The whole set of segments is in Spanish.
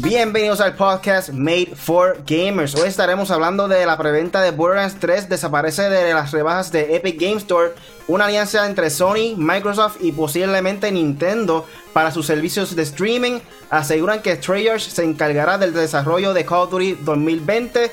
Bienvenidos al podcast Made for Gamers. Hoy estaremos hablando de la preventa de Borderlands 3 desaparece de las rebajas de Epic Game Store, una alianza entre Sony, Microsoft y posiblemente Nintendo para sus servicios de streaming. Aseguran que Treyarch se encargará del desarrollo de Call of Duty 2020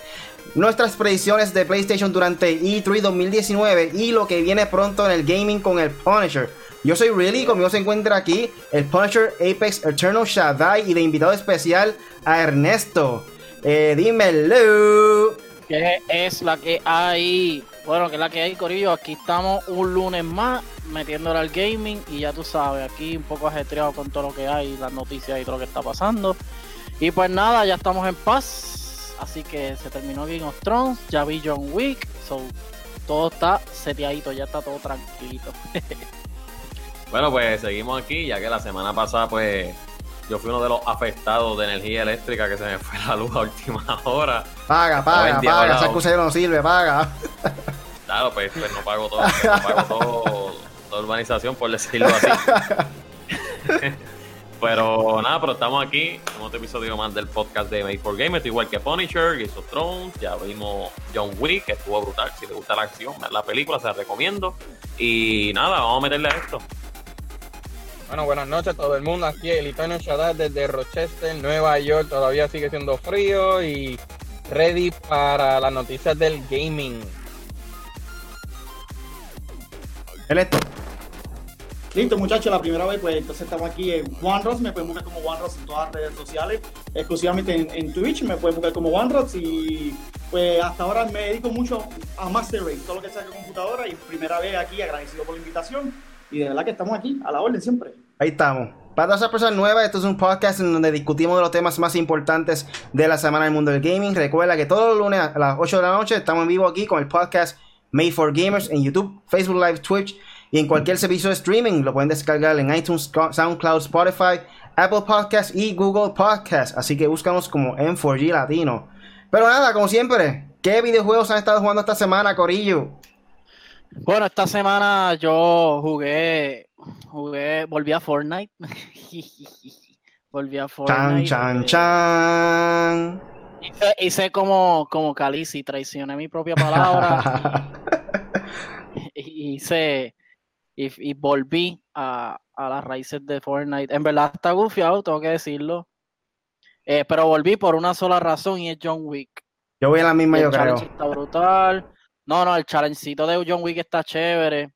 nuestras predicciones de PlayStation durante E3 2019 y lo que viene pronto en el gaming con el Punisher. Yo soy Really, conmigo se encuentra aquí el Punisher Apex Eternal Shaddai y de invitado especial a Ernesto. Eh, dímelo. ¿Qué es la que hay? Bueno, que es la que hay, Corillo. Aquí estamos un lunes más metiéndole al gaming y ya tú sabes, aquí un poco ajetreado con todo lo que hay, las noticias y todo lo que está pasando. Y pues nada, ya estamos en paz. Así que se terminó Game of Thrones, ya vi John Wick, so, todo está seteadito, ya está todo tranquilito. Bueno, pues seguimos aquí, ya que la semana pasada, pues yo fui uno de los afectados de energía eléctrica que se me fue la luz a última hora. Paga, paga, paga, esa excusa no sirve, paga. Claro, pues, pues no pago todo, no pago todo, toda urbanización, por decirlo así. pero nada, pero estamos aquí en otro episodio más del podcast de Made for Gamers, igual que Punisher, Game of Thrones, ya vimos John Wick, que estuvo brutal, si te gusta la acción, la película, se la recomiendo. Y nada, vamos a meterle a esto. Bueno, buenas noches a todo el mundo. Aquí el Eternal Shaddai desde Rochester, Nueva York. Todavía sigue siendo frío y ready para las noticias del gaming. Listo, muchachos, la primera vez, pues entonces estamos aquí en OneRoss. Me pueden buscar como OneRoss en todas las redes sociales, exclusivamente en, Twitch. Me pueden buscar como OneRoss. Y pues hasta ahora me dedico mucho a Master Race, todo lo que sea de computadora. Y primera vez aquí, agradecido por la invitación. Y de verdad que estamos aquí, a la orden siempre. Ahí estamos. Para todas esas personas nuevas, esto es un podcast en donde discutimos de los temas más importantes de la semana del mundo del gaming. Recuerda que todos los lunes a las 8 de la noche estamos en vivo aquí con el podcast Made for Gamers en YouTube, Facebook Live, Twitch y en cualquier servicio de streaming. Lo pueden descargar en iTunes, SoundCloud, Spotify, Apple Podcasts y Google Podcasts. Así que búscanos como M4G Latino. Pero nada, como siempre, ¿qué videojuegos han estado jugando esta semana, Corillo? Bueno, esta semana yo jugué, jugué, volví a Fortnite. volví a Fortnite. Chan, chan, chan. Hice, como, como Calici, traicioné mi propia palabra. y, hice, y, volví a, a, las raíces de Fortnite. En verdad está gufiado, tengo que decirlo. Eh, pero volví por una sola razón y es John Wick. Yo voy a la misma, yo creo. Está brutal. No, no, el challengecito de John Wick está chévere.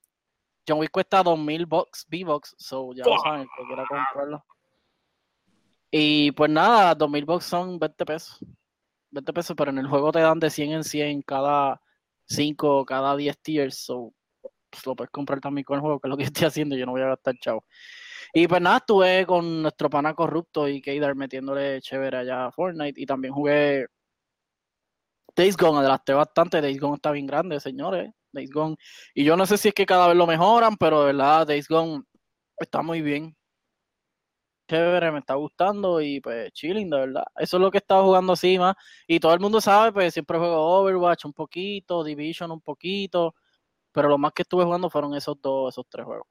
John Wick cuesta 2000 bucks, V-Bucks, so ya lo saben, que quiera comprarlo. Y pues nada, 2000 bucks son 20 pesos. 20 pesos, pero en el juego te dan de 100 en 100 cada 5 cada 10 tiers, so pues, lo puedes comprar también con el juego, que es lo que estoy haciendo, yo no voy a gastar chavo. Y pues nada, estuve con nuestro pana corrupto y Keidar metiéndole chévere allá a Fortnite y también jugué Days Gone adelanté bastante. Days Gone está bien grande, señores. Days Gone. Y yo no sé si es que cada vez lo mejoran, pero de verdad, Days Gone está muy bien. Chévere, me está gustando y pues chilling, de verdad. Eso es lo que estaba jugando así más. Y todo el mundo sabe, pues siempre juego Overwatch un poquito, Division un poquito. Pero lo más que estuve jugando fueron esos dos, esos tres juegos.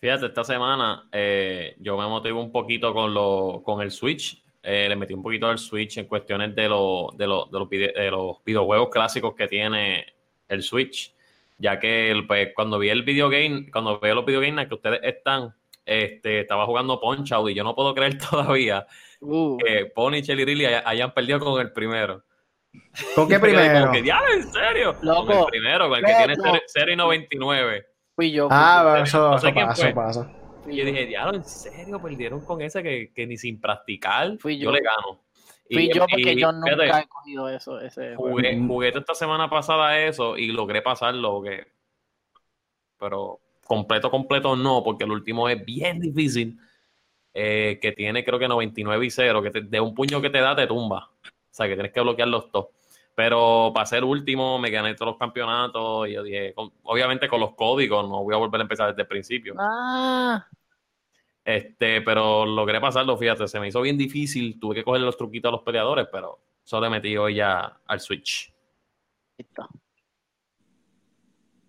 Fíjate, esta semana eh, yo me motivo un poquito con, lo, con el Switch. Eh, le metí un poquito al Switch en cuestiones de, de, de, los, de los videojuegos clásicos que tiene el Switch. Ya que pues, cuando vi el video game, cuando veo los video games que ustedes están, este, estaba jugando Punch Out y yo no puedo creer todavía uh. que Pony y Riley hayan perdido con el primero. ¿Con qué primero? ya, en serio. Con el primero, con el que tiene 0 y 99. Fui yo. ah, eso, eso pasa. Y yo dije, diablo, ¿en serio perdieron con ese que, que ni sin practicar? Fui yo. le gano. Fui yo porque yo nunca he cogido eso. Ese jugué, jugué esta semana pasada eso y logré pasarlo. Que... Pero completo, completo no, porque el último es bien difícil. Eh, que tiene creo que 99 y 0, que de un puño que te da te tumba. O sea, que tienes que bloquear los dos. Pero para ser último, me gané todos los campeonatos. Y yo dije, obviamente con los códigos, no voy a volver a empezar desde el principio. Ah. Este, pero logré pasarlo, fíjate, se me hizo bien difícil, tuve que coger los truquitos a los peleadores, pero solo le metí hoy ya al Switch.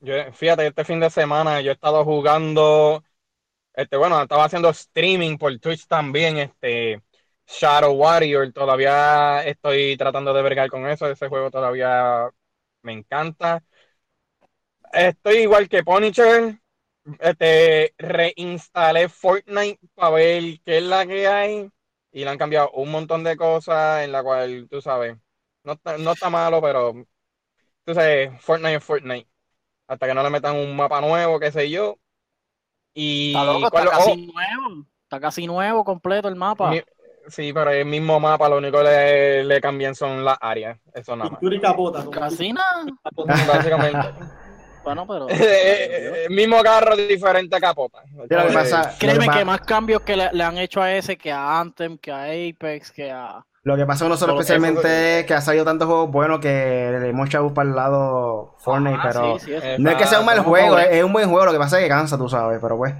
Yo, fíjate, este fin de semana yo he estado jugando, este, bueno, estaba haciendo streaming por Twitch también, este, Shadow Warrior, todavía estoy tratando de vergar con eso, ese juego todavía me encanta. Estoy igual que Punisher, este, reinstalé Fortnite para ver qué es la que hay y le han cambiado un montón de cosas en la cual, tú sabes, no está, no está malo, pero tú sabes, Fortnite es Fortnite. Hasta que no le metan un mapa nuevo, qué sé yo. Y Está loco, está ¿cuál- casi oh, nuevo. Está casi nuevo, completo el mapa. mi- sí, pero el mismo mapa, lo único que le, le cambian son las áreas. Eso nada más. Pintura y capota. como Casi nada. capota. Básicamente. Bueno, pero. el mismo carro, diferente capota. lo que pasa- Créeme lo que más cambios que le, le han hecho a ese que a Anthem, que a Apex, que a. Lo que pasa con nosotros especialmente es que ha salido tantos juegos buenos que le hemos echado para el lado Fortnite, Ah, pero sí, sí, eso. Eh, no es que sea un mal juego, es, es un buen juego, lo que pasa es que cansa, tú sabes, pero pues.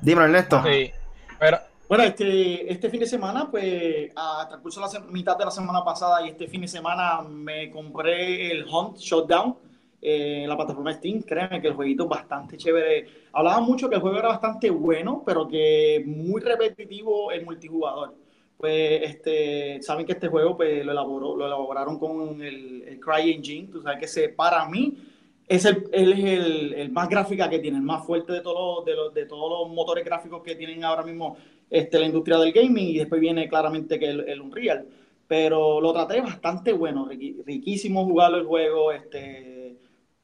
Dímelo, Ernesto. Sí, pero Bueno, este, este fin de semana, pues, a transcurso la mitad de la semana pasada y este fin de semana me compré el Hunt Shutdown eh, en la plataforma Steam. Créeme que el jueguito es bastante chévere. Hablaban mucho que el juego era bastante bueno, pero que muy repetitivo el multijugador. Pues, este, saben que este juego, pues, lo elaboró, lo elaboraron con el, el CryEngine. Tú sabes que ese, para mí, es el, él es el, el más gráfica que tiene, el más fuerte de todos los, de los, de todos los motores gráficos que tienen ahora mismo este, la industria del gaming y después viene claramente que el, el Unreal. Pero lo traté bastante bueno, riquísimo jugarlo el juego, este,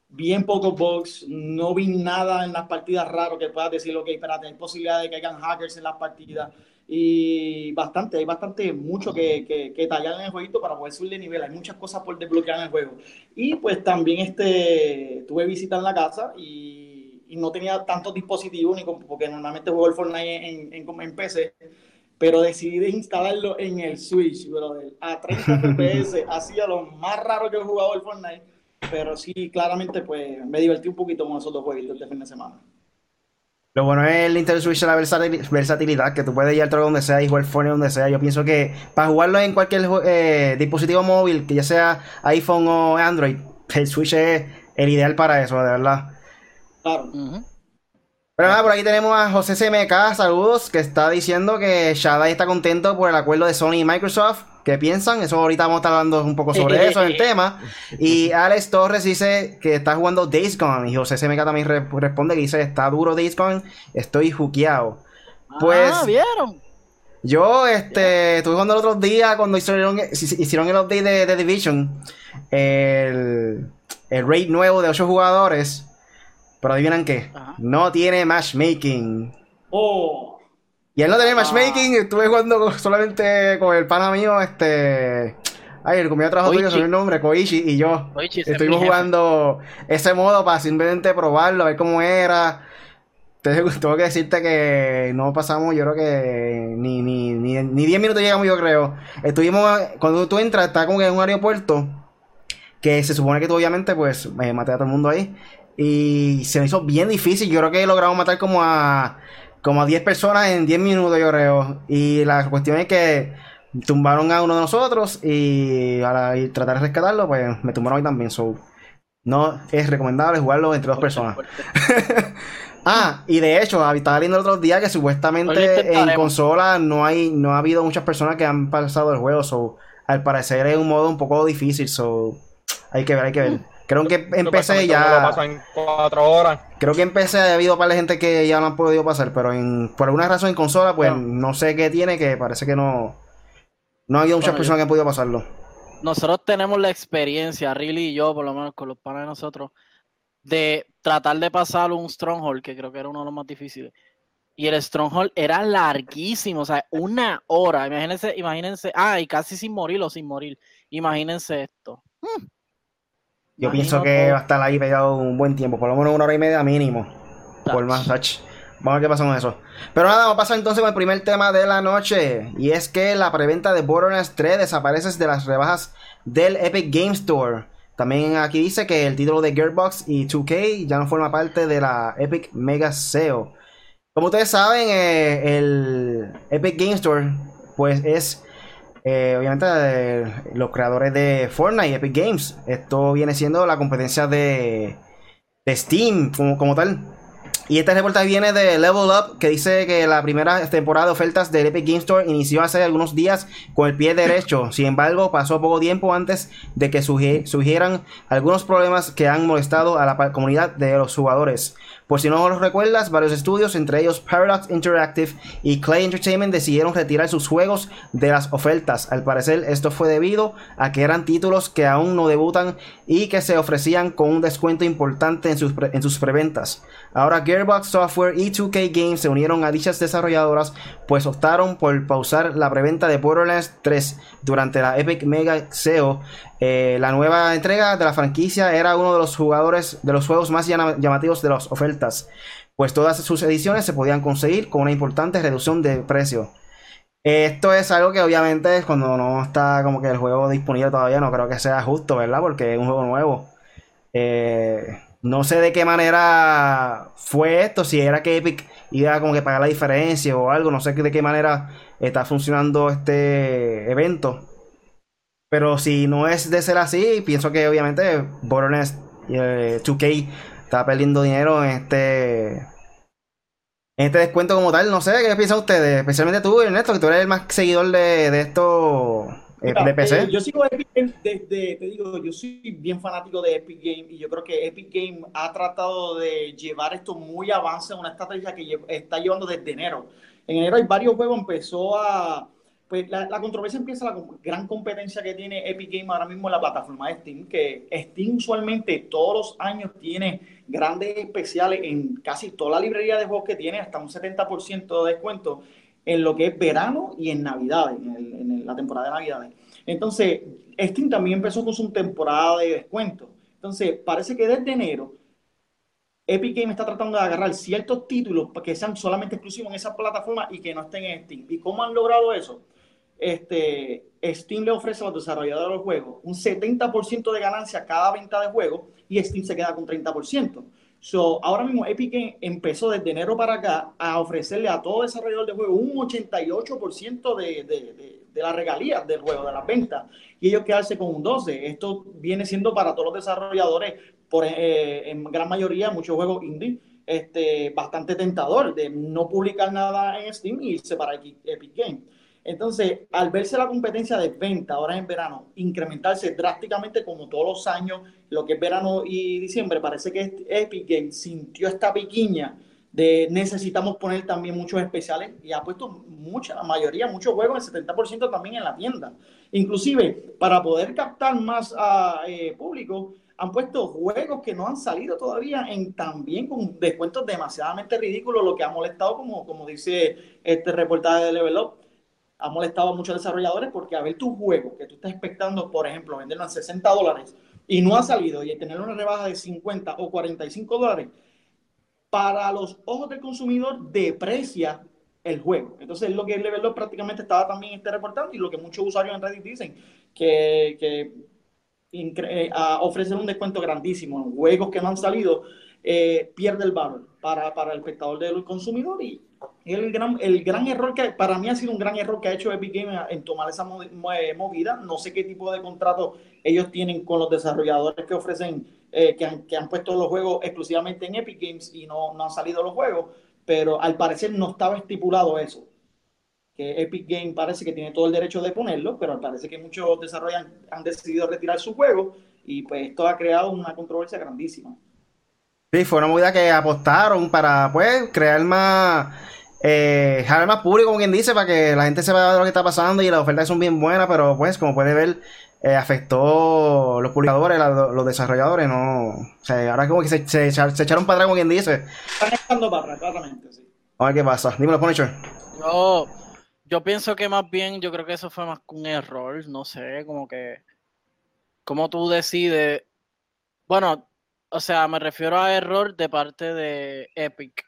bien pocos bugs, no vi nada en las partidas raro que puedas decir, ok, espérate, hay posibilidad de que hayan hackers en las partidas y bastante, hay bastante mucho que, que, que tallar en el jueguito para poder subir de nivel, hay muchas cosas por desbloquear en el juego. Y pues también este, tuve visita en la casa y, y no tenía tantos dispositivos, ni porque normalmente juego el Fortnite en, en, en PC, pero decidí de instalarlo en el Switch, brother, a 30 FPS, hacía lo más raro que he jugado el Fortnite, pero sí, claramente pues me divertí un poquito con esos dos jueguitos este fin de semana. Lo bueno es el Nintendo Switch la versatil- versatilidad, que tú puedes ir todo donde sea y jugar Fortnite donde sea. Yo pienso que para jugarlo en cualquier eh, dispositivo móvil, que ya sea iPhone o Android, el Switch es el ideal para eso, de verdad. Claro. Ujú. Pero nada, por aquí tenemos a José CMK, saludos, que está diciendo que Shadai está contento por el acuerdo de Sony y Microsoft. ¿Qué piensan? Eso ahorita vamos a estar hablando un poco sobre eso en el tema. Y Alex Torres dice que está jugando Days Gone. Y José CMK también re- responde que dice, está duro Days Gone, estoy juqueado. Pues- Ah, ¿vieron? Yo, este, estuve jugando el otro día cuando hicieron, hicieron el update de, de Division, el, el raid nuevo de 8 jugadores, pero adivinan qué, Ajá. no tiene matchmaking. Oh, Y él no tenía matchmaking, estuve jugando solamente con el pana mío, este, ay, el compañero de trabajo tuyo, me el nombre, Koichi, y yo. Koichi, Estuvimos jugando ese modo para simplemente probarlo, a ver cómo era. Te- Tengo que decirte que no pasamos, yo creo que ni, ni, ni, ni 10 minutos llegamos, yo creo. Estuvimos, cuando tú entras, está como que en un aeropuerto, que se supone que tú obviamente, pues, eh, maté a todo el mundo ahí. Y se me hizo bien difícil, yo creo que logramos matar como a, como a 10 personas en 10 minutos, yo creo. Y la cuestión es que tumbaron a uno de nosotros y al tratar de rescatarlo, pues me tumbaron ahí también. So, no es recomendable jugarlo entre dos personas. Ah, y de hecho, estaba leyendo el otro día que supuestamente en intentaremos. consola no hay, no ha habido muchas personas que han pasado el juego. So, al parecer es un modo un poco difícil. So, hay que ver, hay que ver. Creo que lo ya. pasa en cuatro horas. Creo que en PC ha habido par de gente que ya no han podido pasar, pero en, por alguna razón en consola, pues No. no sé qué tiene, que parece que no. No ha habido muchas Bueno, personas que han podido pasarlo. Nosotros tenemos la experiencia, Riley y yo, por lo menos con los panes de nosotros, de tratar de pasar un Stronghold, que creo que era uno de los más difíciles. Y el Stronghold era larguísimo, o sea, una hora. Imagínense, imagínense, ah, y casi sin morir o sin morir. Imagínense esto. Hmm. Yo Imagino pienso que va a estar ahí pegado un buen tiempo, por lo menos una hora y media mínimo. Por más, touch. Vamos a ver qué pasa con eso. Pero nada, vamos a pasar entonces con el primer tema de la noche. Y es que la preventa de Borderlands 3 desaparece de las rebajas del Epic Game Store. También aquí dice que el título de Gearbox y 2K ya no forma parte de la Epic Mega Sale. Como ustedes saben, eh, el Epic Game Store, pues es eh, obviamente los creadores de Fortnite, Epic Games. Esto viene siendo la competencia de, Steam como, como tal. Y este reportaje viene de Level Up, que dice que la primera temporada de ofertas del Epic Game Store inició hace algunos días con el pie derecho. Sin embargo, pasó poco tiempo antes de que surgieran algunos problemas que han molestado a la comunidad de los jugadores. Por si no lo recuerdas, varios estudios, entre ellos Paradox Interactive y Clay Entertainment, decidieron retirar sus juegos de las ofertas. Al parecer, esto fue debido a que eran títulos que aún no debutan y que se ofrecían con un descuento importante en sus, en sus preventas. Ahora Gearbox Software y 2K Games se unieron a dichas desarrolladoras, pues optaron por pausar la preventa de Borderlands 3 durante la Epic Mega SEO eh, la nueva entrega de la franquicia era uno de los jugadores de los juegos más llamativos de las ofertas, pues todas sus ediciones se podían conseguir con una importante reducción de precio. Esto es algo que obviamente cuando no está como que el juego disponible todavía no creo que sea justo, ¿verdad? Porque es un juego nuevo. Eh, no sé de qué manera fue esto, si era que Epic iba como que pagar la diferencia o algo, no sé de qué manera está funcionando este evento. Pero si no es de ser así, pienso que obviamente Borderlands 2K eh, está perdiendo dinero en este en este descuento como tal. No sé, ¿qué piensan ustedes? Especialmente tú, Ernesto, que tú eres el más seguidor de, de esto eh, de PC. Eh, yo sigo Epic Game desde, te digo, yo soy bien fanático de Epic Game y yo creo que Epic Game ha tratado de llevar esto muy avance, una estrategia que está llevando desde enero. En enero hay varios juegos, empezó a pues la, controversia empieza la gran competencia que tiene Epic Games ahora mismo en la plataforma Steam, que Steam usualmente todos los años tiene grandes especiales en casi toda la librería de juegos que tiene, hasta un 70% de descuento en lo que es verano y en Navidad, en, la temporada de Navidades. Entonces, Steam también empezó con su temporada de descuento. Entonces, parece que desde enero Epic Games está tratando de agarrar ciertos títulos que sean solamente exclusivos en esa plataforma y que no estén en Steam. ¿Y cómo han logrado eso? Este, Steam le ofrece a los desarrolladores de los juegos un 70% de ganancia cada venta de juego y Steam se queda con 30%. So, ahora mismo Epic empezó desde enero para acá a ofrecerle a todo desarrollador de juego un 88% de, de, de, de la regalía del juego, de las ventas, y ellos quedarse con un 12%. Esto viene siendo para todos los desarrolladores, por, eh, en gran mayoría, muchos juegos indie, este, bastante tentador de no publicar nada en Steam y irse para Epic Games. Entonces, al verse la competencia de venta ahora en verano incrementarse drásticamente como todos los años, lo que es verano y diciembre, parece que Epic Games sintió esta piquiña de necesitamos poner también muchos especiales y ha puesto mucha, la mayoría, muchos juegos, el 70% también en la tienda. Inclusive, para poder captar más a eh, público, han puesto juegos que no han salido todavía en también con descuentos demasiadamente ridículos, lo que ha molestado, como, como dice este reportaje de Level Up ha molestado a muchos desarrolladores porque a ver tu juego que tú estás expectando, por ejemplo, venderlo a 60 dólares y no ha salido y tener una rebaja de 50 o 45 dólares, para los ojos del consumidor deprecia el juego. Entonces es lo que el Level prácticamente estaba también este reportando y lo que muchos usuarios en Reddit dicen, que, que eh, un descuento grandísimo en juegos que no han salido, eh, pierde el valor para, para el espectador del consumidor y el gran, el gran error que para mí ha sido un gran error que ha hecho Epic Games en tomar esa movida. No sé qué tipo de contrato ellos tienen con los desarrolladores que ofrecen, eh, que, han, que, han, puesto los juegos exclusivamente en Epic Games y no, no han salido los juegos, pero al parecer no estaba estipulado eso. Que Epic Games parece que tiene todo el derecho de ponerlo, pero parece que muchos desarrolladores han decidido retirar su juego y pues esto ha creado una controversia grandísima. Sí, fue una movida que apostaron para pues crear más eh, más público, como quien dice, para que la gente sepa de lo que está pasando y las ofertas son bien buenas, pero pues, como puede ver, eh, afectó los publicadores, los desarrolladores, no. O sea, ahora como que se, se, echaron para atrás, como quien dice. Están echando para atrás, claramente, sí. A ver qué pasa. Dímelo, Punisher. Yo, yo pienso que más bien, yo creo que eso fue más que un error, no sé, como que. Como tú decides. Bueno, o sea, me refiero a error de parte de Epic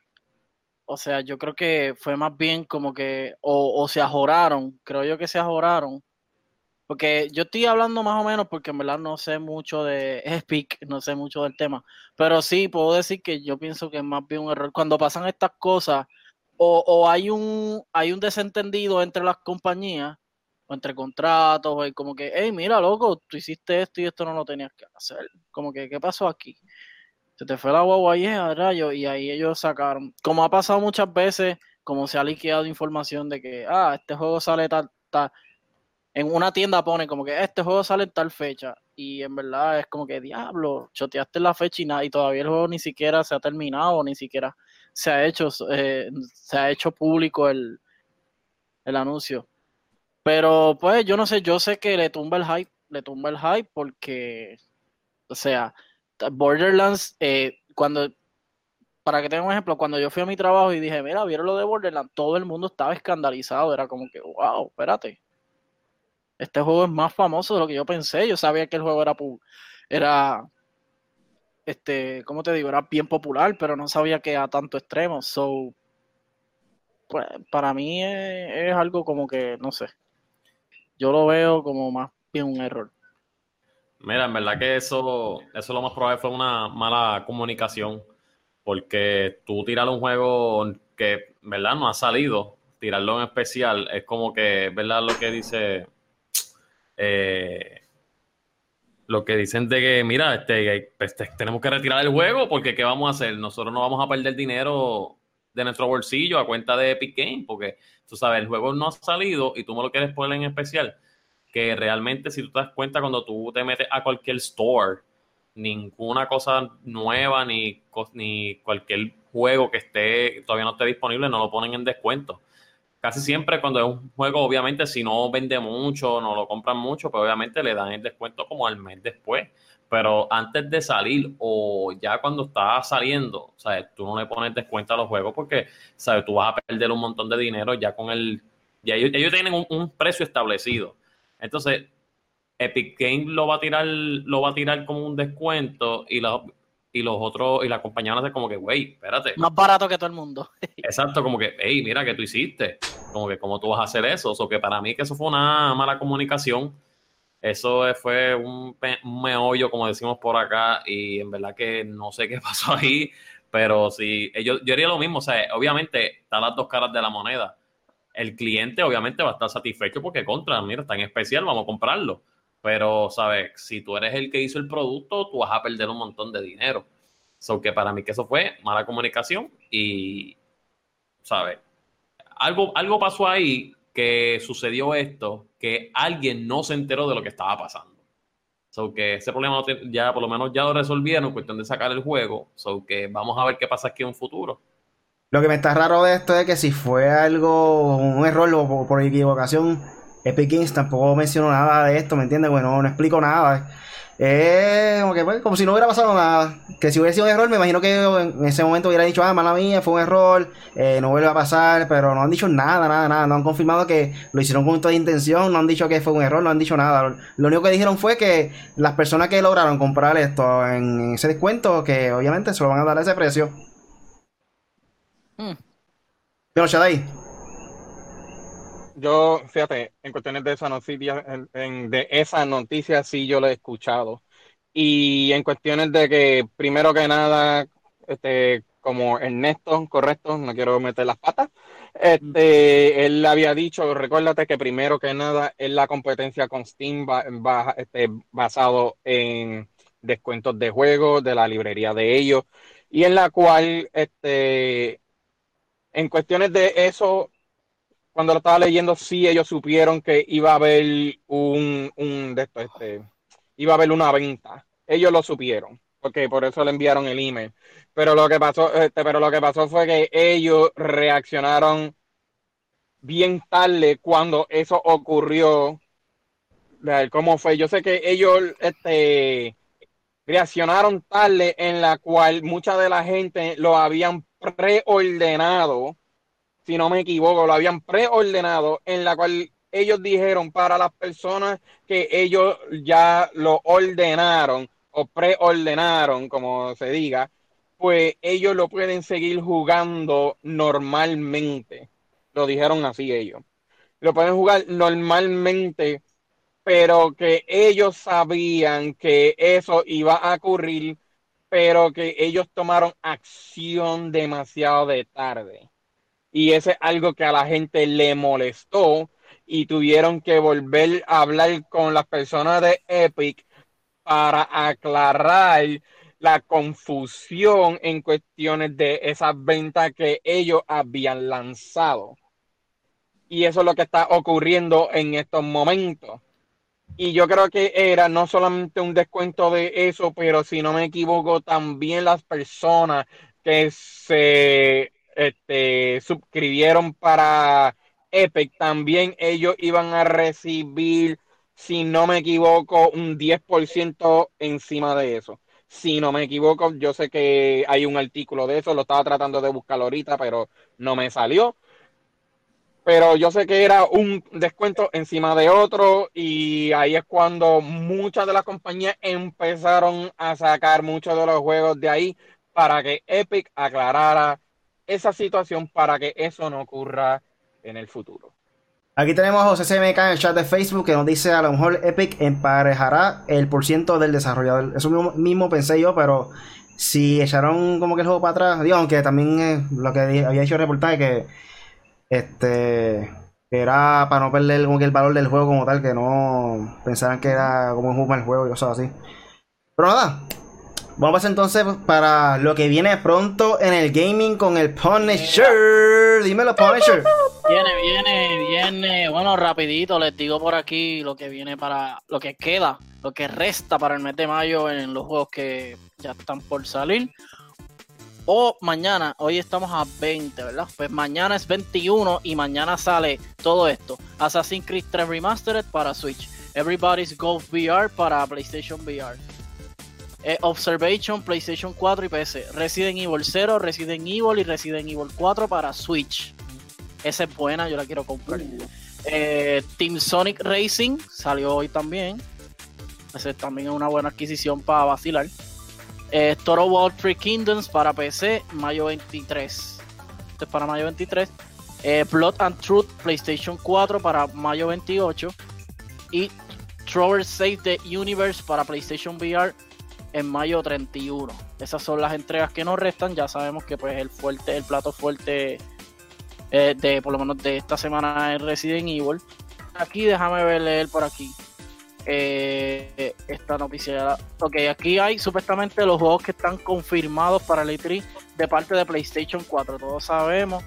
o sea, yo creo que fue más bien como que, o, se ajoraron, creo yo que se ajoraron. Porque yo estoy hablando más o menos porque en verdad no sé mucho de Epic, no sé mucho del tema. Pero sí puedo decir que yo pienso que es más bien un error. Cuando pasan estas cosas, o, o hay un hay un desentendido entre las compañías, o entre contratos, y como que, hey, mira, loco, tú hiciste esto y esto no lo tenías que hacer. Como que, ¿qué pasó aquí? se te fue la guagua ahí, a rayo, y ahí ellos sacaron. Como ha pasado muchas veces, como se ha liquidado información de que, ah, este juego sale tal, tal. En una tienda pone como que este juego sale en tal fecha. Y en verdad es como que, diablo, choteaste la fecha y, nada, y todavía el juego ni siquiera se ha terminado, ni siquiera se ha hecho, eh, se ha hecho público el, el anuncio. Pero pues yo no sé, yo sé que le tumba el hype, le tumba el hype porque, o sea, Borderlands, eh, cuando, para que tenga un ejemplo, cuando yo fui a mi trabajo y dije, mira, vieron lo de Borderlands, todo el mundo estaba escandalizado, era como que, wow, espérate, este juego es más famoso de lo que yo pensé, yo sabía que el juego era, era este, ¿cómo te digo? Era bien popular, pero no sabía que a tanto extremo, so, pues, para mí es algo como que, no sé, yo lo veo como más bien un error. Mira, en verdad que eso, eso lo más probable fue una mala comunicación, porque tú tirar un juego que, ¿verdad? No ha salido, tirarlo en especial, es como que, ¿verdad? Lo que dice, eh, lo que dicen de que, mira, este, este, tenemos que retirar el juego porque ¿qué vamos a hacer? Nosotros no vamos a perder dinero de nuestro bolsillo a cuenta de Epic Game, porque tú sabes, el juego no ha salido y tú me lo quieres poner en especial, que realmente si tú te das cuenta cuando tú te metes a cualquier store, ninguna cosa nueva ni, ni cualquier juego que esté todavía no esté disponible no lo ponen en descuento. Casi siempre cuando es un juego, obviamente si no vende mucho, no lo compran mucho, pues obviamente le dan el descuento como al mes después pero antes de salir o ya cuando está saliendo, ¿sabes? Tú no le pones descuento a los juegos porque, ¿sabes? Tú vas a perder un montón de dinero ya con el... Ya ellos, tienen un, precio establecido. Entonces, Epic Games lo va a tirar, lo va a tirar como un descuento y los, y los otros, y la compañía van a como que, güey, espérate. Más barato que todo el mundo. Exacto, como que, hey, mira que tú hiciste. Como que, ¿cómo tú vas a hacer eso? O que para mí que eso fue una mala comunicación eso fue un, meollo, como decimos por acá, y en verdad que no sé qué pasó ahí, pero sí, yo, yo haría lo mismo, o sea, obviamente están las dos caras de la moneda. El cliente obviamente va a estar satisfecho porque contra, mira, está en especial, vamos a comprarlo. Pero, ¿sabes? Si tú eres el que hizo el producto, tú vas a perder un montón de dinero. So que para mí que eso fue mala comunicación y, ¿sabes? Algo, algo pasó ahí que sucedió esto, que alguien no se enteró de lo que estaba pasando. So que ese problema ya por lo menos ya lo resolvieron, cuestión de sacar el juego. So que vamos a ver qué pasa aquí en un futuro. Lo que me está raro de esto es que si fue algo, un error o por, equivocación, Epic Games tampoco mencionó nada de esto, ¿me entiendes? Bueno, no explico nada. Eh, como, que, pues, como si no hubiera pasado nada. Que si hubiera sido un error, me imagino que en ese momento hubiera dicho, ah, mala mía, fue un error, eh, no vuelve a pasar, pero no han dicho nada, nada, nada. No han confirmado que lo hicieron con toda intención, no han dicho que fue un error, no han dicho nada. Lo único que dijeron fue que las personas que lograron comprar esto en ese descuento, que obviamente se lo van a dar a ese precio. Hmm. Pero, Shadai. Yo, fíjate, en cuestiones de esa noticia, de esa noticia sí yo lo he escuchado. Y en cuestiones de que, primero que nada, este, como Ernesto, correcto, no quiero meter las patas, este, él había dicho, recuérdate que primero que nada es la competencia con Steam este, basado en descuentos de juegos, de la librería de ellos, y en la cual, este, en cuestiones de eso, cuando lo estaba leyendo, sí ellos supieron que iba a haber un, un de esto, este, iba a haber una venta. Ellos lo supieron, porque por eso le enviaron el email. Pero lo que pasó, este, pero lo que pasó fue que ellos reaccionaron bien tarde cuando eso ocurrió. ¿Cómo fue? Yo sé que ellos este, reaccionaron tarde en la cual mucha de la gente lo habían preordenado si no me equivoco, lo habían preordenado, en la cual ellos dijeron para las personas que ellos ya lo ordenaron o preordenaron, como se diga, pues ellos lo pueden seguir jugando normalmente. Lo dijeron así ellos. Lo pueden jugar normalmente, pero que ellos sabían que eso iba a ocurrir, pero que ellos tomaron acción demasiado de tarde y ese es algo que a la gente le molestó y tuvieron que volver a hablar con las personas de Epic para aclarar la confusión en cuestiones de esas ventas que ellos habían lanzado. Y eso es lo que está ocurriendo en estos momentos. Y yo creo que era no solamente un descuento de eso, pero si no me equivoco, también las personas que se este, suscribieron para Epic, también ellos iban a recibir, si no me equivoco, un 10% encima de eso. Si no me equivoco, yo sé que hay un artículo de eso, lo estaba tratando de buscar ahorita, pero no me salió. Pero yo sé que era un descuento encima de otro y ahí es cuando muchas de las compañías empezaron a sacar muchos de los juegos de ahí para que Epic aclarara esa situación para que eso no ocurra en el futuro. Aquí tenemos a José CMK en el chat de Facebook que nos dice a lo mejor Epic emparejará el porciento del desarrollador. Eso mismo, pensé yo, pero si echaron como que el juego para atrás, digo, aunque también lo que había hecho el reportaje que este era para no perder el valor del juego como tal, que no pensaran que era como un el juego y cosas así. Pero nada, Vamos entonces para lo que viene pronto en el gaming con el Punisher. Dímelo, Punisher. Viene, viene, viene. Bueno, rapidito les digo por aquí lo que viene para lo que queda, lo que resta para el mes de mayo en los juegos que ya están por salir. O mañana, hoy estamos a 20, ¿verdad? Pues mañana es 21 y mañana sale todo esto. Assassin's Creed 3 Remastered para Switch. Everybody's Golf VR para PlayStation VR. Eh, Observation, PlayStation 4 y PC. Resident Evil 0, Resident Evil y Resident Evil 4 para Switch. Esa es buena, yo la quiero comprar. Eh, Team Sonic Racing salió hoy también. Esa también es una buena adquisición para vacilar. Eh, Toro World Three Kingdoms para PC, mayo 23. Esto es para mayo 23. Eh, Blood and Truth, PlayStation 4 para mayo 28. Y Trover Save the Universe para PlayStation VR en mayo 31. Esas son las entregas que nos restan. Ya sabemos que pues el fuerte, el plato fuerte eh, de por lo menos de esta semana es Resident Evil. Aquí déjame ver leer por aquí. Eh, esta noticia. Ok, aquí hay supuestamente los juegos que están confirmados para el E3 de parte de PlayStation 4. Todos sabemos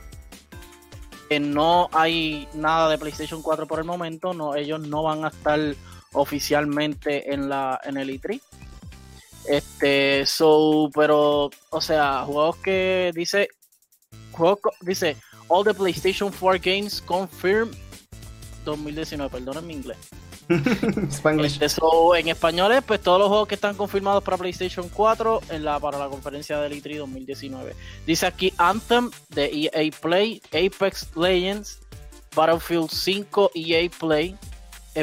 que no hay nada de PlayStation 4 por el momento. No, ellos no van a estar oficialmente en la en el E3. Este, so, pero, o sea, juegos que dice, juegos, dice, all the PlayStation 4 games confirm 2019, perdón mi inglés. Este, en español es pues todos los juegos que están confirmados para PlayStation 4 en la, para la conferencia del E3 2019. Dice aquí Anthem de EA Play, Apex Legends, Battlefield 5 EA Play,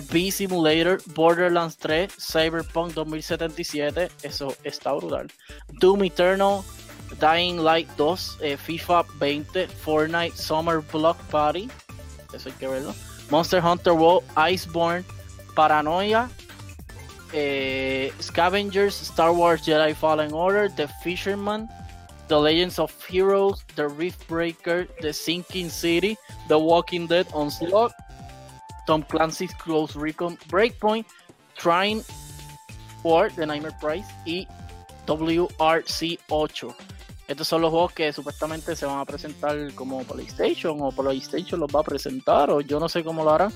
B Simulator, Borderlands 3, Cyberpunk 2077, eso está brutal. Doom Eternal, Dying Light 2, eh, FIFA 20, Fortnite Summer Block Party, eso hay que verlo. Monster Hunter World, Iceborne, Paranoia, eh, Scavengers, Star Wars Jedi Fallen Order, The Fisherman, The Legends of Heroes, The Rift Breaker, The Sinking City, The Walking Dead Onslaught, Tom Clancy's Close Recon Breakpoint, Trying for The Nightmare Prize y WRC8. Estos son los juegos que supuestamente se van a presentar como PlayStation o PlayStation los va a presentar o yo no sé cómo lo harán.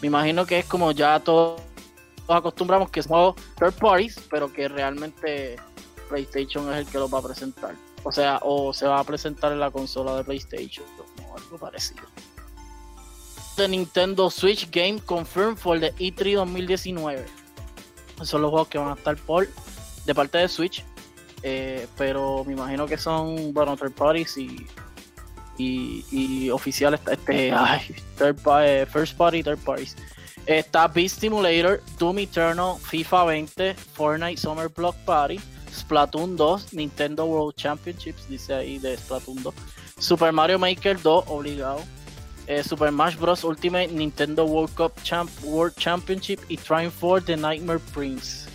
Me imagino que es como ya todos acostumbramos que son juegos third parties, pero que realmente PlayStation es el que los va a presentar. O sea, o se va a presentar en la consola de PlayStation o algo parecido. Nintendo Switch Game Confirmed for the E3 2019. Esos son los juegos que van a estar por de parte de Switch. Eh, pero me imagino que son, bueno, third parties y, y, oficiales. Este, third, eh, first party, third parties. Está Beast Simulator, Doom Eternal, FIFA 20, Fortnite Summer Block Party, Splatoon 2, Nintendo World Championships, dice ahí de Splatoon 2, Super Mario Maker 2, obligado, eh, Super Smash Bros. Ultimate Nintendo World Cup Champ World Championship y Trying for the Nightmare Prince.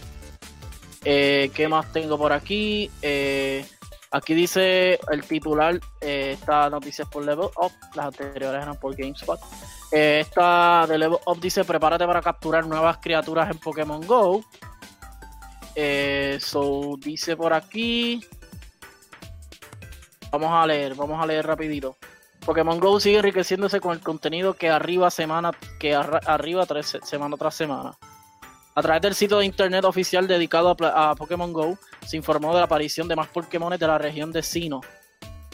Eh, ¿Qué más tengo por aquí? Eh, aquí dice el titular, esta noticia es por Level Up, las anteriores eran por GameSpot. esta de Level Up dice, prepárate para capturar nuevas criaturas en Pokémon Go. So, dice por aquí. Vamos a leer, vamos a leer rapidito. Pokémon Go sigue enriqueciéndose con el contenido que arriba semana, que arriba tres, semana tras semana. A través del sitio de internet oficial dedicado a, Pokémon Go, se informó de la aparición de más Pokémon de la región de Sino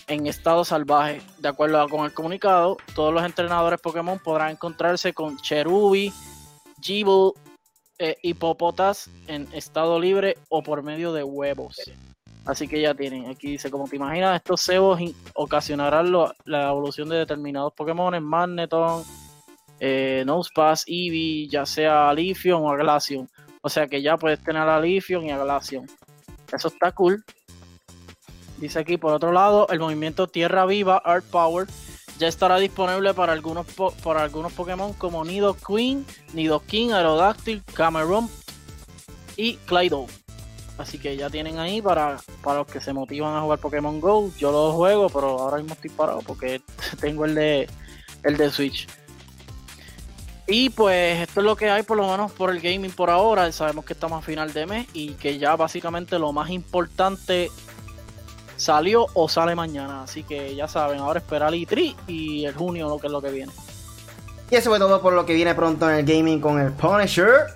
en estado salvaje. De acuerdo con el comunicado, todos los entrenadores Pokémon podrán encontrarse con Cherubi, Gible, eh, hipopotas en estado libre o por medio de huevos. Así que ya tienen, aquí dice, como te imaginas, estos cebos ocasionarán la evolución de determinados Pokémon, Magneton, eh, Nosepass, Eevee, ya sea a o a Glaceon. O sea que ya puedes tener a y a Glaceon. Eso está cool. Dice aquí, por otro lado, el movimiento Tierra Viva, Art Power, ya estará disponible para algunos, para algunos Pokémon como Nido Queen, Nido King, Aerodactyl, Cameron y Clydo. Así que ya tienen ahí para, para los que se motivan a jugar Pokémon Go. Yo lo juego, pero ahora mismo estoy parado porque tengo el de, el de Switch. Y pues esto es lo que hay por lo menos por el gaming por ahora. Sabemos que estamos a final de mes y que ya básicamente lo más importante salió o sale mañana. Así que ya saben, ahora esperar el E3 y el junio lo que es lo que viene. Y eso fue todo por lo que viene pronto en el gaming con el Punisher.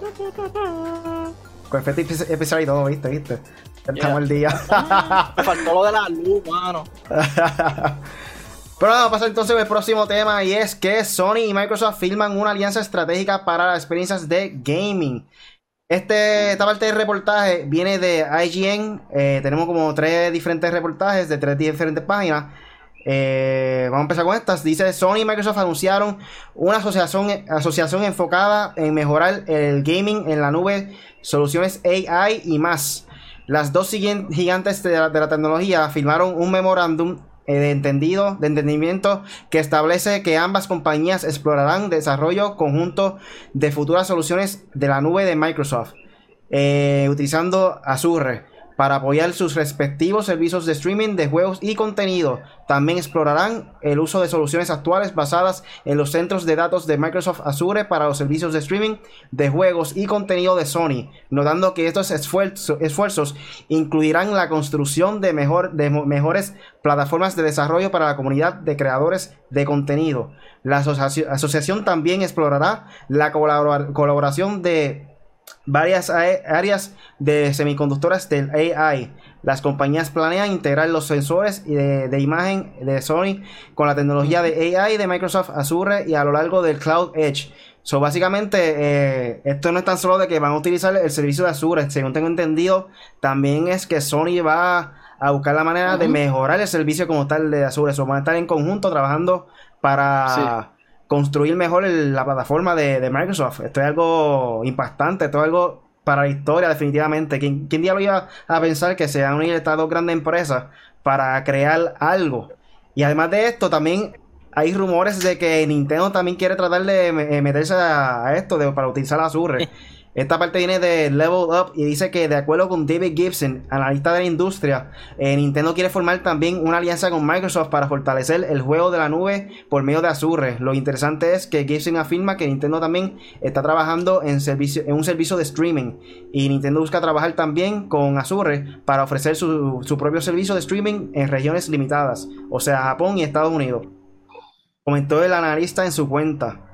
Con efecto especial y todo, viste, viste. Estamos el día. Me faltó lo de la luz, mano. Pero vamos a pasar entonces al próximo tema y es que Sony y Microsoft firman una alianza estratégica para las experiencias de gaming. Este, esta parte del reportaje viene de IGN. Eh, tenemos como tres diferentes reportajes de tres diferentes páginas. Eh, vamos a empezar con estas. Dice Sony y Microsoft anunciaron una asociación, asociación enfocada en mejorar el gaming en la nube, soluciones AI y más. Las dos gigantes de la, tecnología firmaron un memorándum eh, de entendido, de entendimiento que establece que ambas compañías explorarán desarrollo conjunto de futuras soluciones de la nube de Microsoft, eh, utilizando Azure para apoyar sus respectivos servicios de streaming de juegos y contenido. También explorarán el uso de soluciones actuales basadas en los centros de datos de Microsoft Azure para los servicios de streaming de juegos y contenido de Sony, notando que estos esfuerzos incluirán la construcción de, mejor, de mejores plataformas de desarrollo para la comunidad de creadores de contenido. La asociación también explorará la colaboración de varias áreas de semiconductoras del AI. Las compañías planean integrar los sensores de, imagen de Sony con la tecnología de AI de Microsoft Azure y a lo largo del Cloud Edge. So, básicamente, eh, esto no es tan solo de que van a utilizar el servicio de Azure, según tengo entendido, también es que Sony va a buscar la manera de mejorar el servicio como tal de Azure. So, van a estar en conjunto trabajando para construir mejor la plataforma de, Microsoft. Esto es algo impactante, esto es algo para la historia definitivamente. ¿Quién, quién lo iba a pensar que se van a unir estas dos grandes empresas para crear algo? Y además de esto, también hay rumores de que Nintendo también quiere tratar de eh, meterse a, esto de, para utilizar Azure. Esta parte viene de Level Up y dice que de acuerdo con David Gibson, analista de la industria, eh, Nintendo quiere formar también una alianza con Microsoft para fortalecer el juego de la nube por medio de Azure. Lo interesante es que Gibson afirma que Nintendo también está trabajando en, servicio, en un servicio de streaming y Nintendo busca trabajar también con Azure para ofrecer su, su propio servicio de streaming en regiones limitadas, o sea, Japón y Estados Unidos. Comentó el analista en su cuenta.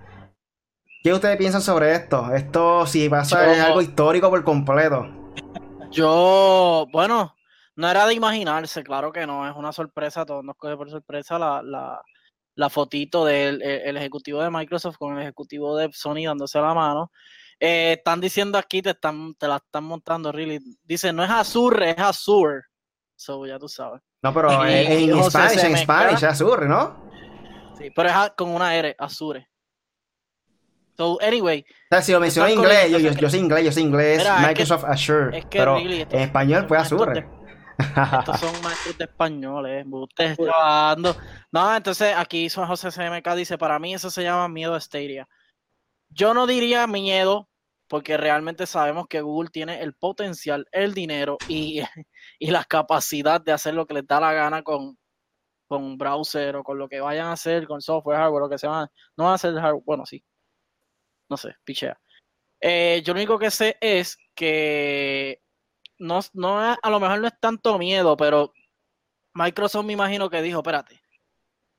¿Qué ustedes piensan sobre esto? Esto, si pasa, es algo histórico por completo. Yo, bueno, no era de imaginarse, claro que no, es una sorpresa, todos nos coge por sorpresa la, la, la fotito del el ejecutivo de Microsoft con el ejecutivo de Sony dándose la mano. Eh, están diciendo aquí, te, están, te la están montando, really. Dice, no es Azure, es Azure. So, ya tú sabes. No, pero en, en Spanish, en Spanish, Azure, ¿no? Sí, pero es con una R, Azure. So, anyway. O sea, si lo menciono en inglés, yo, yo, yo, soy inglés, yo soy inglés, Microsoft Azure. Es que pero en español fue Azure. estos son maestros de español, eh. Ustedes dando. No, entonces aquí son José CMK dice: Para mí eso se llama miedo a Stadia. Yo no diría miedo, porque realmente sabemos que Google tiene el potencial, el dinero y, y la capacidad de hacer lo que les da la gana con, con browser o con lo que vayan a hacer, con software, hardware, lo que se van. No van a hacer hardware, bueno, sí, no sé, pichea. Eh, yo lo único que sé es que no, no a lo mejor no es tanto miedo, pero Microsoft me imagino que dijo, espérate,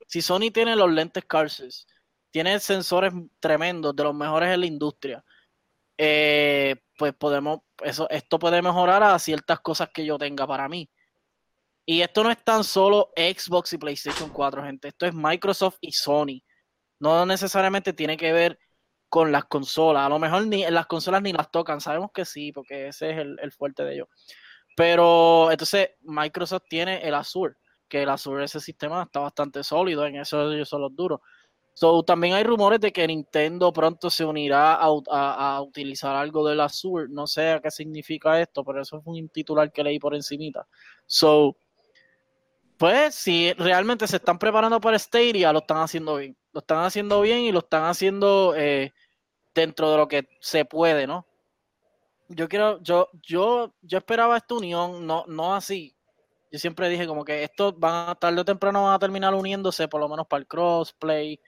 si Sony tiene los lentes Carses, tiene sensores tremendos, de los mejores en la industria, eh, pues podemos, eso, esto puede mejorar a ciertas cosas que yo tenga para mí. Y esto no es tan solo Xbox y PlayStation 4, gente. Esto es Microsoft y Sony. No necesariamente tiene que ver con las consolas. A lo mejor ni las consolas ni las tocan. Sabemos que sí, porque ese es el, fuerte de ellos. Pero entonces Microsoft tiene el Azure, que el Azure, ese sistema está bastante sólido. En eso ellos son los duros. So, también hay rumores de que Nintendo pronto se unirá a, utilizar algo del Azure. No sé qué significa esto, pero eso fue un titular que leí por encimita. So, pues si realmente se están preparando para Stadia, lo están haciendo bien. Lo están haciendo bien y lo están haciendo eh, dentro de lo que se puede, ¿no? Yo quiero, yo, yo, yo esperaba esta unión, no, no así. Yo siempre dije como que estos van a tarde o temprano van a terminar uniéndose, por lo menos para el crossplay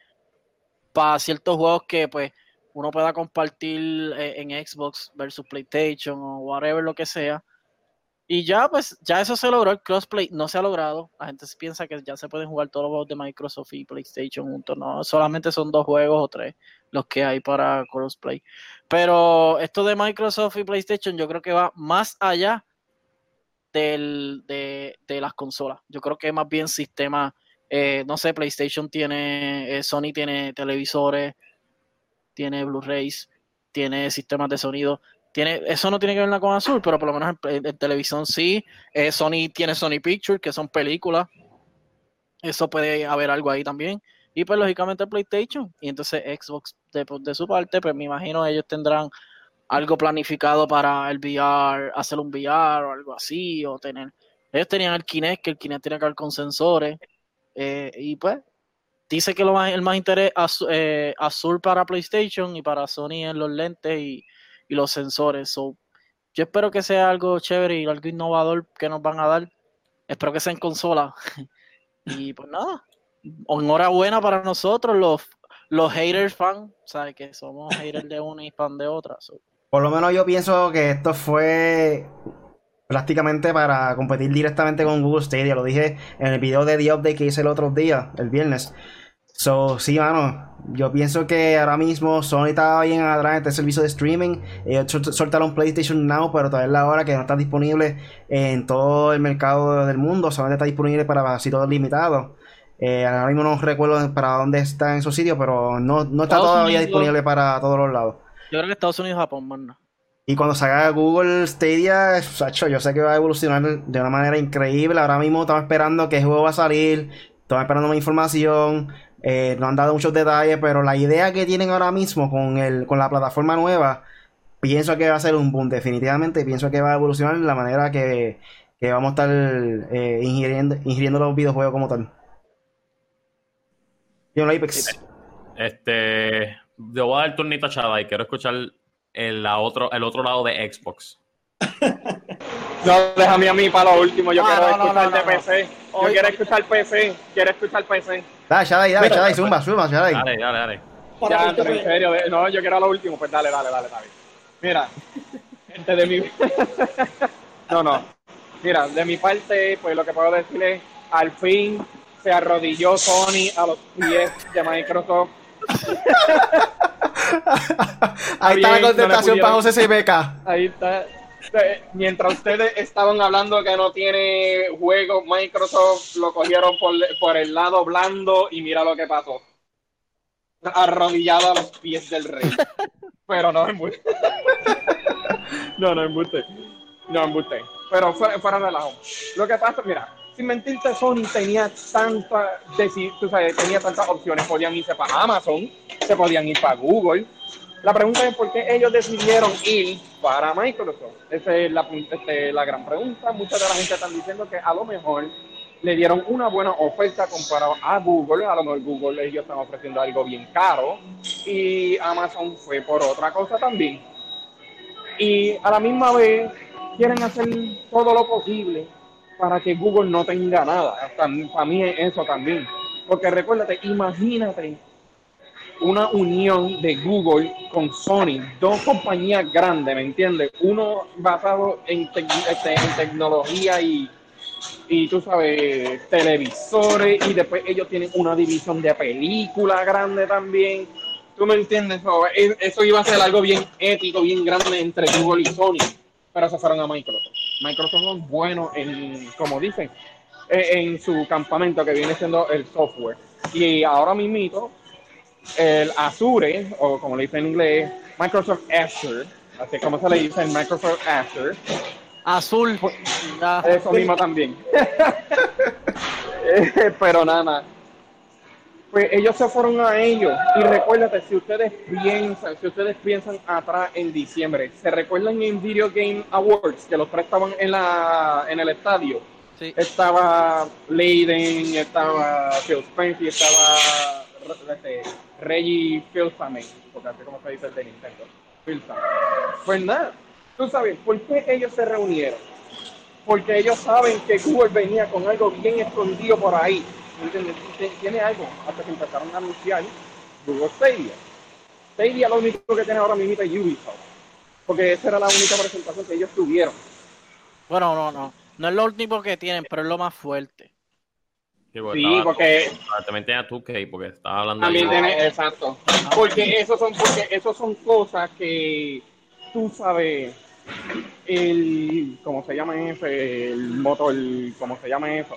para ciertos juegos que pues uno pueda compartir eh, en Xbox versus PlayStation o whatever lo que sea. Y ya, pues, ya eso se logró, el crossplay no se ha logrado. La gente piensa que ya se pueden jugar todos los juegos de Microsoft y PlayStation juntos. No, solamente son dos juegos o tres los que hay para crossplay. Pero esto de Microsoft y PlayStation yo creo que va más allá del, de, de las consolas. Yo creo que más bien sistema eh, no sé, PlayStation tiene, eh, Sony tiene televisores, tiene Blu-rays, tiene sistemas de sonido. Tiene, eso no tiene que ver con Azul, pero por lo menos en, televisión sí. Eh, Sony tiene Sony Pictures, que son películas. Eso puede haber algo ahí también. Y pues lógicamente PlayStation. Y entonces Xbox de, de su parte, pues me imagino ellos tendrán algo planificado para el VR, hacer un VR o algo así, o tener... Ellos tenían el Kinect, que el Kinect tiene que ver con sensores. Eh, y pues, dice que lo más, el más interés eh, azul para PlayStation y para Sony en los lentes y, los sensores. So, yo espero que sea algo chévere y algo innovador que nos van a dar. Espero que sea en consola. y pues nada, enhorabuena para nosotros, los, los haters fan, ¿sabes? Que somos haters de una y fan de otra. Por lo menos yo pienso que esto fue prácticamente para competir directamente con Google Stadia. Lo dije en el video de The Update que hice el otro día, el viernes. So, sí, mano, yo pienso que ahora mismo Sony está bien atrás en este servicio de streaming. Ellos soltaron PlayStation Now, pero todavía es la hora que no está disponible en todo el mercado del mundo. Solamente está disponible para sitios limitados. Eh, ahora mismo no recuerdo para dónde está en su sitio, pero no, no está todavía disponible para todos los lados. Yo creo que Estados Unidos y Japón, mano. Y cuando salga Google Stadia, Sacho, yo sé que va a evolucionar de una manera increíble. Ahora mismo estamos esperando que el juego va a salir, estamos esperando más información. Eh, no han dado muchos detalles, pero la idea que tienen ahora mismo con, el, con la plataforma nueva, pienso que va a ser un boom, definitivamente. Pienso que va a evolucionar la manera que, vamos a estar eh, ingiriendo, ingiriendo los videojuegos como tal. Yo Apex. Este, yo voy a dar el turnito a Chava y quiero escuchar el, la otro, el otro lado de Xbox. No, déjame a mí para lo último. Yo quiero escuchar de PC. Yo quiero escuchar PC. Quiero escuchar PC. Dale, dale, dale, dale, zumba, zumba, dale. Dale, dale, dale. Ya, pero en serio, no, yo quiero lo último. Pues dale, dale, dale, dale. Mira, gente de mi. no, no. Mira, de mi parte, pues lo que puedo decir es: al fin se arrodilló Sony a los pies de Microsoft Ahí está la contestación para José CBK. Ahí está. Mientras ustedes estaban hablando que no tiene juego, Microsoft lo cogieron por, el lado blando y mira lo que pasó. Arrodillado a los pies del rey. Pero no embuste. no, no embuste. No embuste. Pero fuera, fuera relajo. Lo que pasa, mira, sin mentirte, Sony tenía tanta, tú sabes, tenía tantas opciones. Podían irse para Amazon, se podían ir para Google. La pregunta es por qué ellos decidieron ir para Microsoft. Esa es la, este, la gran pregunta. Mucha de la gente están diciendo que a lo mejor le dieron una buena oferta comparado a Google. A lo mejor Google ellos están ofreciendo algo bien caro y Amazon fue por otra cosa también. Y a la misma vez quieren hacer todo lo posible para que Google no tenga nada. Para mí es eso también. Porque recuérdate, imagínate una unión de Google con Sony, dos compañías grandes, ¿me entiendes? Uno basado en, este, en tecnología y, y tú sabes, televisores, y después ellos tienen una división de película grande también. ¿Tú me entiendes? E, eso iba a ser algo bien ético, bien grande entre Google y Sony, pero se fueron a Microsoft. Microsoft es bueno en, como dicen, e, en su campamento que viene siendo el software. Y ahora mismo el Azure, o como le dicen en inglés, Microsoft Azure, así como se le dice en Microsoft Azure. Azul. Eso mismo también. Pero nada, pues ellos se fueron a ellos. Y recuérdate, si ustedes piensan, si ustedes piensan atrás en diciembre, ¿se recuerdan en Video Game Awards que los tres estaban en la en el estadio? Sí. Estaba Leiden, estaba Phil Spencer, estaba este, Reggie Fils-Aimé, porque así como se dice el de Nintendo, Pues nada, tú sabes, ¿por qué ellos se reunieron? Porque ellos saben que Google venía con algo bien escondido por ahí. Tiene algo, hasta que empezaron a anunciar Google Stadia. Stadia lo único que tiene ahora mismo es Ubisoft. Porque esa era la única presentación que ellos tuvieron. Bueno, no, no. No es lo último que tienen, pero es lo más fuerte. Sí, porque, también tiene a 2K, porque estaba hablando También tiene, exacto. Porque eso son, porque eso son cosas que tú sabes, el, ¿cómo se llama eso? El motor, ¿cómo se llama eso?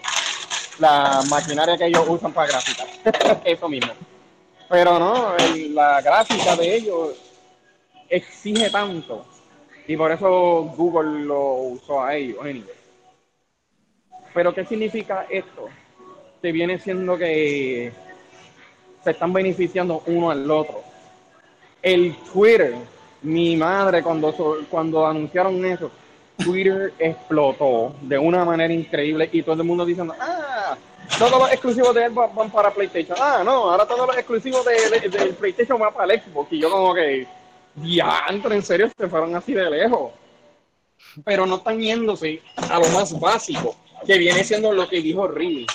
La maquinaria que ellos usan para gráfica. eso mismo. Pero no, la gráfica de ellos exige tanto. Y por eso Google lo usó a ellos. Pero ¿qué significa esto? Te viene siendo que se están beneficiando uno al otro. El Twitter, mi madre, cuando, cuando anunciaron eso, Twitter explotó de una manera increíble y todo el mundo diciendo, ah, todos los exclusivos de él van para PlayStation. Ah, no, ahora todos los exclusivos del de, PlayStation van para el Xbox. Y yo como que, ya, en serio, se fueron así de lejos. Pero no están yéndose a lo más básico, que viene siendo lo que dijo Riley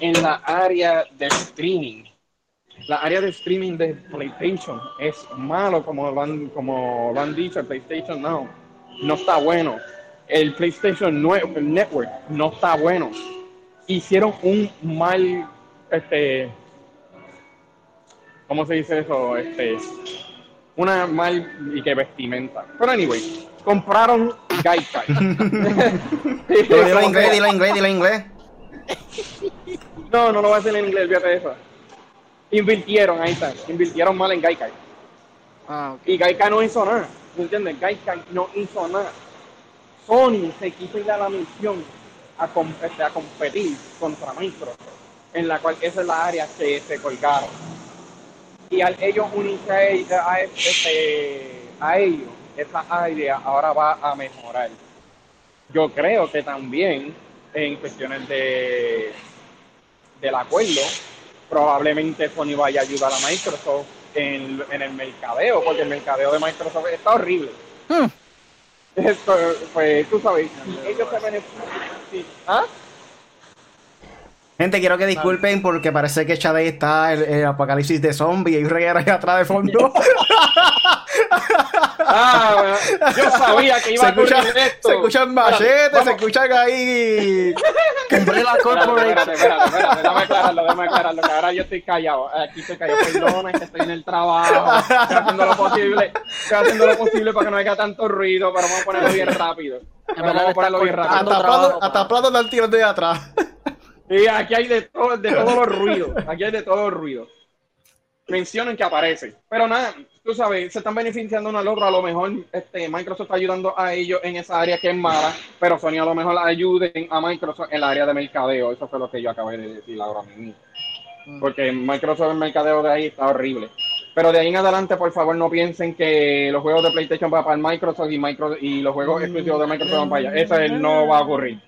en la área de streaming. La área de streaming de PlayStation es malo, como lo han, como lo han dicho, el PlayStation no, no está bueno. El PlayStation Network no está bueno. Hicieron un mal, este, ¿cómo se dice eso? Este, una mal y que vestimenta. Pero anyway, compraron Gaikai. dilo inglés, dilo inglés, dilo inglés. No, no lo voy a hacer en inglés, fíjate eso. Invirtieron, ahí está. Invirtieron mal en Gaikai. Ah, Y Gaikai no hizo nada. ¿Me entiendes? Gaikai no hizo nada. Sony se quiso ir a la misión a, este, a competir contra Microsoft, en la cual esa es la área que se colgaron. Y al ellos unirse a, este, a ellos, esa área ahora va a mejorar. Yo creo que también en cuestiones de del acuerdo, probablemente Sony vaya a ayudar a Microsoft en, el mercadeo, porque el mercadeo de Microsoft está horrible. Hmm. Esto, pues tú sabes, ellos se benefician. ¿Ah? Gente, quiero que disculpen porque parece que Chade está en el, apocalipsis de zombies y hay un reguero ahí atrás de fondo. ah, yo sabía que iba a escuchar esto. Se escuchan machetes, se escuchan ahí. Umbrella Corporation. Espérate, espérate, espérate, déjame aclararlo, déjame aclararlo, que ahora yo estoy callado. Aquí estoy callado, perdona, que estoy en el trabajo. Estoy haciendo lo posible, estoy haciendo lo posible para que no haya tanto ruido, pero vamos a ponerlo bien rápido. Vamos a ponerlo bien rápido. Hasta Plato da el tiro de atrás. Y aquí hay de, todo, de todos los ruidos. Aquí hay de todos los ruidos. Mencionen que aparece. Pero nada, tú sabes, se están beneficiando uno al otro. A lo mejor este, Microsoft está ayudando a ellos en esa área que es mala, pero Sony a lo mejor ayuden a Microsoft en la área de mercadeo. Eso fue lo que yo acabé de decir ahora mismo. Mm. Porque Microsoft el mercadeo de ahí está horrible. Pero de ahí en adelante, por favor, no piensen que los juegos de PlayStation van para Microsoft y, Microsoft, y los juegos exclusivos de Microsoft van para allá. Eso no va a ocurrir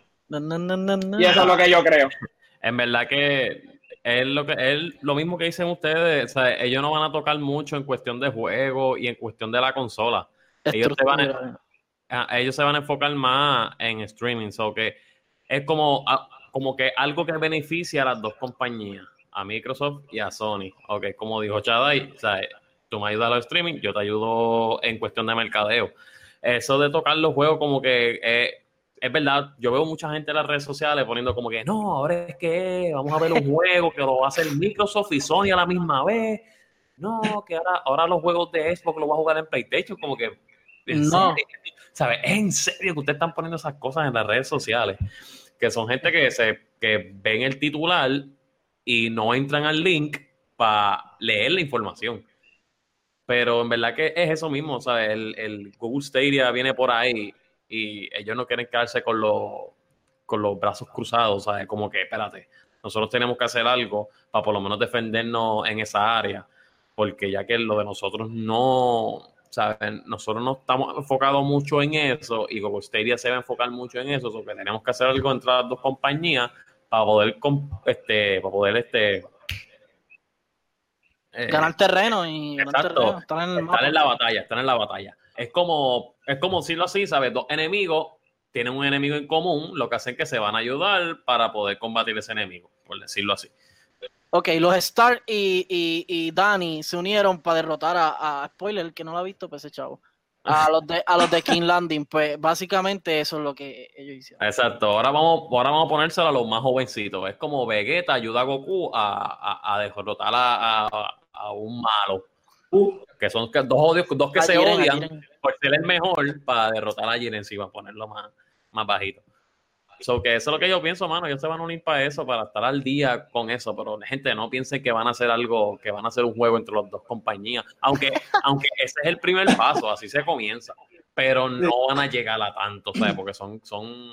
y eso es lo que yo creo. En verdad que es lo que es lo mismo que dicen ustedes, ellos no van a tocar mucho en cuestión de juego y en cuestión de la consola. Ellos se, van a, ellos se van a enfocar más en streaming, so que es como, como que algo que beneficia a las dos compañías. a Microsoft y a Sony. Ok, como dijo Chadai, o sea, tú me ayudas a los streaming, yo te ayudo en cuestión de mercadeo. Eso de tocar los juegos como que eh, es verdad, yo veo mucha gente en las redes sociales poniendo como que no, ahora es que vamos a ver un juego que lo va a hacer Microsoft y Sony a la misma vez. No, que ahora, ahora los juegos de Xbox lo va a jugar en PlayStation, como que no. ¿sabes? Es en serio que ustedes están poniendo esas cosas en las redes sociales, que son gente que se que ven el titular y no entran al link para leer la información. Pero en verdad que es eso mismo, sea, el, el, Google Stadia viene por ahí y ellos no quieren quedarse con los, con los brazos cruzados, ¿sabes? Como que, espérate, nosotros tenemos que hacer algo para por lo menos defendernos en esa área, porque ya que lo de nosotros no, ¿sabes? Nosotros no estamos enfocados mucho en eso y Google Stadia se va a enfocar mucho en eso, o que tenemos que hacer algo entre las dos compañías para poder, este, para poder, este, eh, ganar terreno y terreno, estar, en, la batalla, estar en la batalla. Es como, es como decirlo así, ¿sabes? Dos enemigos tienen un enemigo en común, lo que hacen que se van a ayudar para poder combatir ese enemigo, por decirlo así. Ok, los Stark y, y, y Danny se unieron para derrotar a, a Spoiler, que no lo ha visto, pues ese chavo a los de a los de King Landing pues básicamente eso es lo que ellos hicieron exacto ahora vamos ahora vamos a ponérselo a los más jovencitos es como Vegeta ayuda a Goku a, a, derrotar a, a, un malo que son dos odios dos que se odian por ser el mejor para derrotar a Jiren si va a ponerlo más más bajito So que eso es lo que yo pienso, mano. Ellos se van a unir para eso, para estar al día con eso. Pero gente, no piensen que van a hacer algo, que van a hacer un juego entre las dos compañías. Aunque, aunque ese es el primer paso, así se comienza. Pero no van a llegar a tanto, ¿sabes? Porque son, son,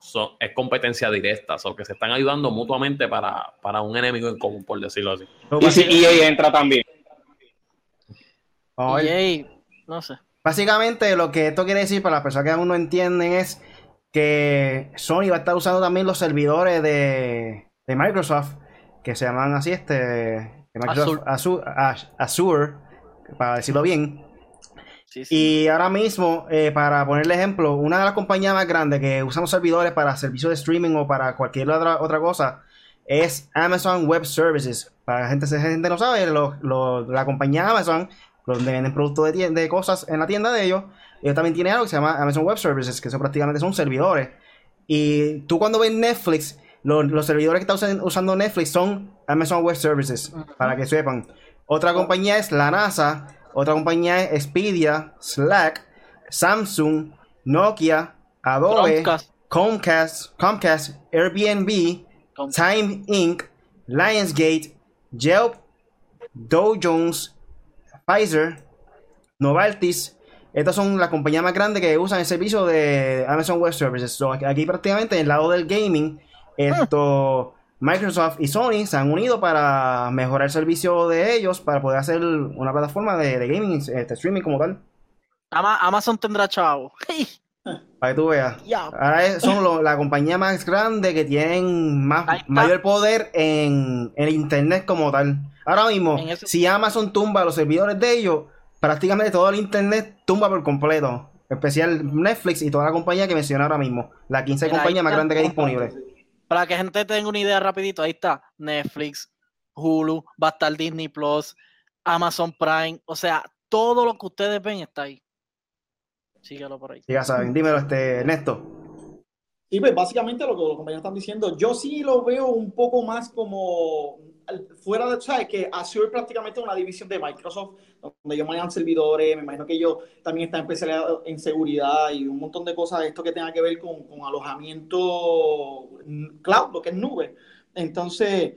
son es competencia directa. O que se están ayudando mutuamente para, para un enemigo en común, por decirlo así. Y si EA entra también. No sé. Básicamente, lo que esto quiere decir para las personas que aún no entienden es que Sony va a estar usando también los servidores de, Microsoft, que se llaman así, este, Microsoft Azure, para decirlo bien. Y ahora mismo, eh, para ponerle ejemplo, una de las compañías más grandes que usan los servidores para servicios de streaming o para cualquier otra, otra cosa es Amazon Web Services. Para la gente, si gente no sabe, la compañía Amazon, donde venden productos de, de cosas en la tienda de ellos, ellos también tienen algo que se llama Amazon Web Services, que son prácticamente son servidores. Y tú cuando ves Netflix, los servidores que están usando Netflix son Amazon Web Services, para que sepan. Otra compañía es la NASA, otra compañía es Expedia, Slack, Samsung, Nokia, Adobe, Comcast, Comcast, Airbnb, Time Inc., Lionsgate, Yelp, Dow Jones, Pfizer, Novartis, estas son las compañías más grandes que usan el servicio de Amazon Web Services. aquí prácticamente en el lado del gaming, esto, Microsoft y Sony se han unido para mejorar el servicio de ellos, para poder hacer una plataforma de, gaming, este, streaming como tal. Amazon tendrá chavo. Para que tú veas. Ahora son la compañía más grande que tienen más, mayor poder en el Internet como tal. Ahora mismo, si Amazon tumba los servidores de ellos, prácticamente todo el internet tumba por completo. Especial Netflix y toda la compañía que mencioné ahora mismo. La 15 compañía más grande que hay disponible. Para que gente tenga una idea rapidito, ahí está Netflix, Hulu, va a estar Disney Plus, Amazon Prime, o sea, todo lo que ustedes ven está ahí. Síguelo por ahí. ya saben, dímelo, este, Ernesto. Y pues básicamente lo que los compañeros están diciendo, yo sí lo veo un poco más como fuera de, ¿sabes? Que Azure es prácticamente una división de Microsoft, donde ellos manejan servidores, me imagino que ellos también están especializados en seguridad y un montón de cosas, esto que tenga que ver con, con alojamiento cloud, lo que es nube. Entonces,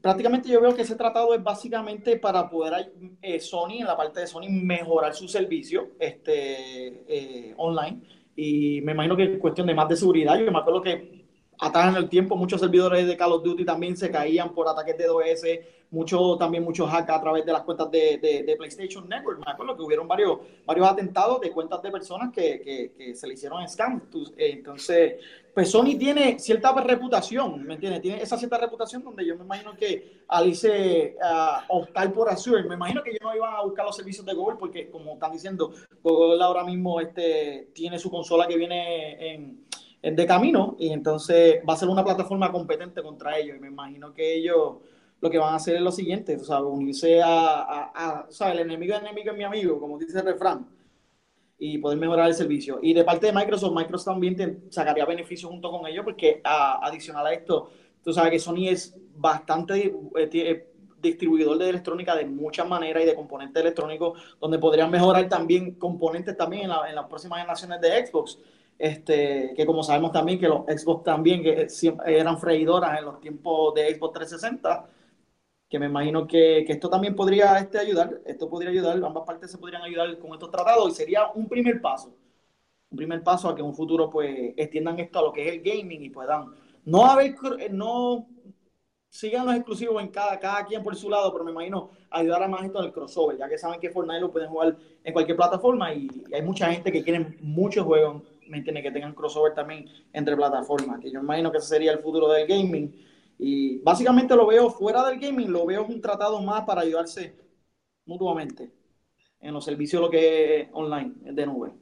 prácticamente yo veo que ese tratado es básicamente para poder eh, Sony, en la parte de Sony, mejorar su servicio este, eh, online y me imagino que es cuestión de más de seguridad. Yo me acuerdo que atrás en el tiempo muchos servidores de Call of Duty también se caían por ataques de DOS, mucho, también muchos hacks a través de las cuentas de, de, PlayStation Network. Me acuerdo que hubieron varios, varios atentados de cuentas de personas que, que, se le hicieron scam. Eh, entonces, pues Sony tiene cierta reputación, ¿me entiendes? Tiene esa cierta reputación donde yo me imagino que Alice uh, optar por Azure, me imagino que ellos no iban a buscar los servicios de Google porque, como están diciendo, Google ahora mismo este, tiene su consola que viene en de camino y entonces va a ser una plataforma competente contra ellos. Y me imagino que ellos lo que van a hacer es lo siguiente, o sea, unirse a, o sea, el enemigo del enemigo es mi amigo, como dice el refrán, y poder mejorar el servicio. Y de parte de Microsoft, Microsoft también sacaría beneficio junto con ellos porque adicional a esto, tú sabes que Sony es bastante eh, eh, distribuidor de electrónica de muchas maneras y de componentes electrónicos, donde podrían mejorar también componentes también en, en las próximas generaciones de Xbox. Este, que como sabemos también que los Xbox también que eran freidoras en los tiempos de Xbox 360, que me imagino que, que, esto también podría este, ayudar, esto podría ayudar, ambas partes se podrían ayudar con estos tratados y sería un primer paso, un primer paso a que en un futuro pues extiendan esto a lo que es el gaming y puedan no haber, no sigan los exclusivos en cada, cada quien por su lado, pero me imagino ayudar a más esto en el crossover, ya que saben que Fortnite lo pueden jugar en cualquier plataforma y, hay mucha gente que quiere muchos juegos, me entiende, que tengan crossover también entre plataformas, que yo imagino que ese sería el futuro del gaming y básicamente lo veo fuera del gaming, lo veo un tratado más para ayudarse mutuamente en los servicios lo que es online, de nube.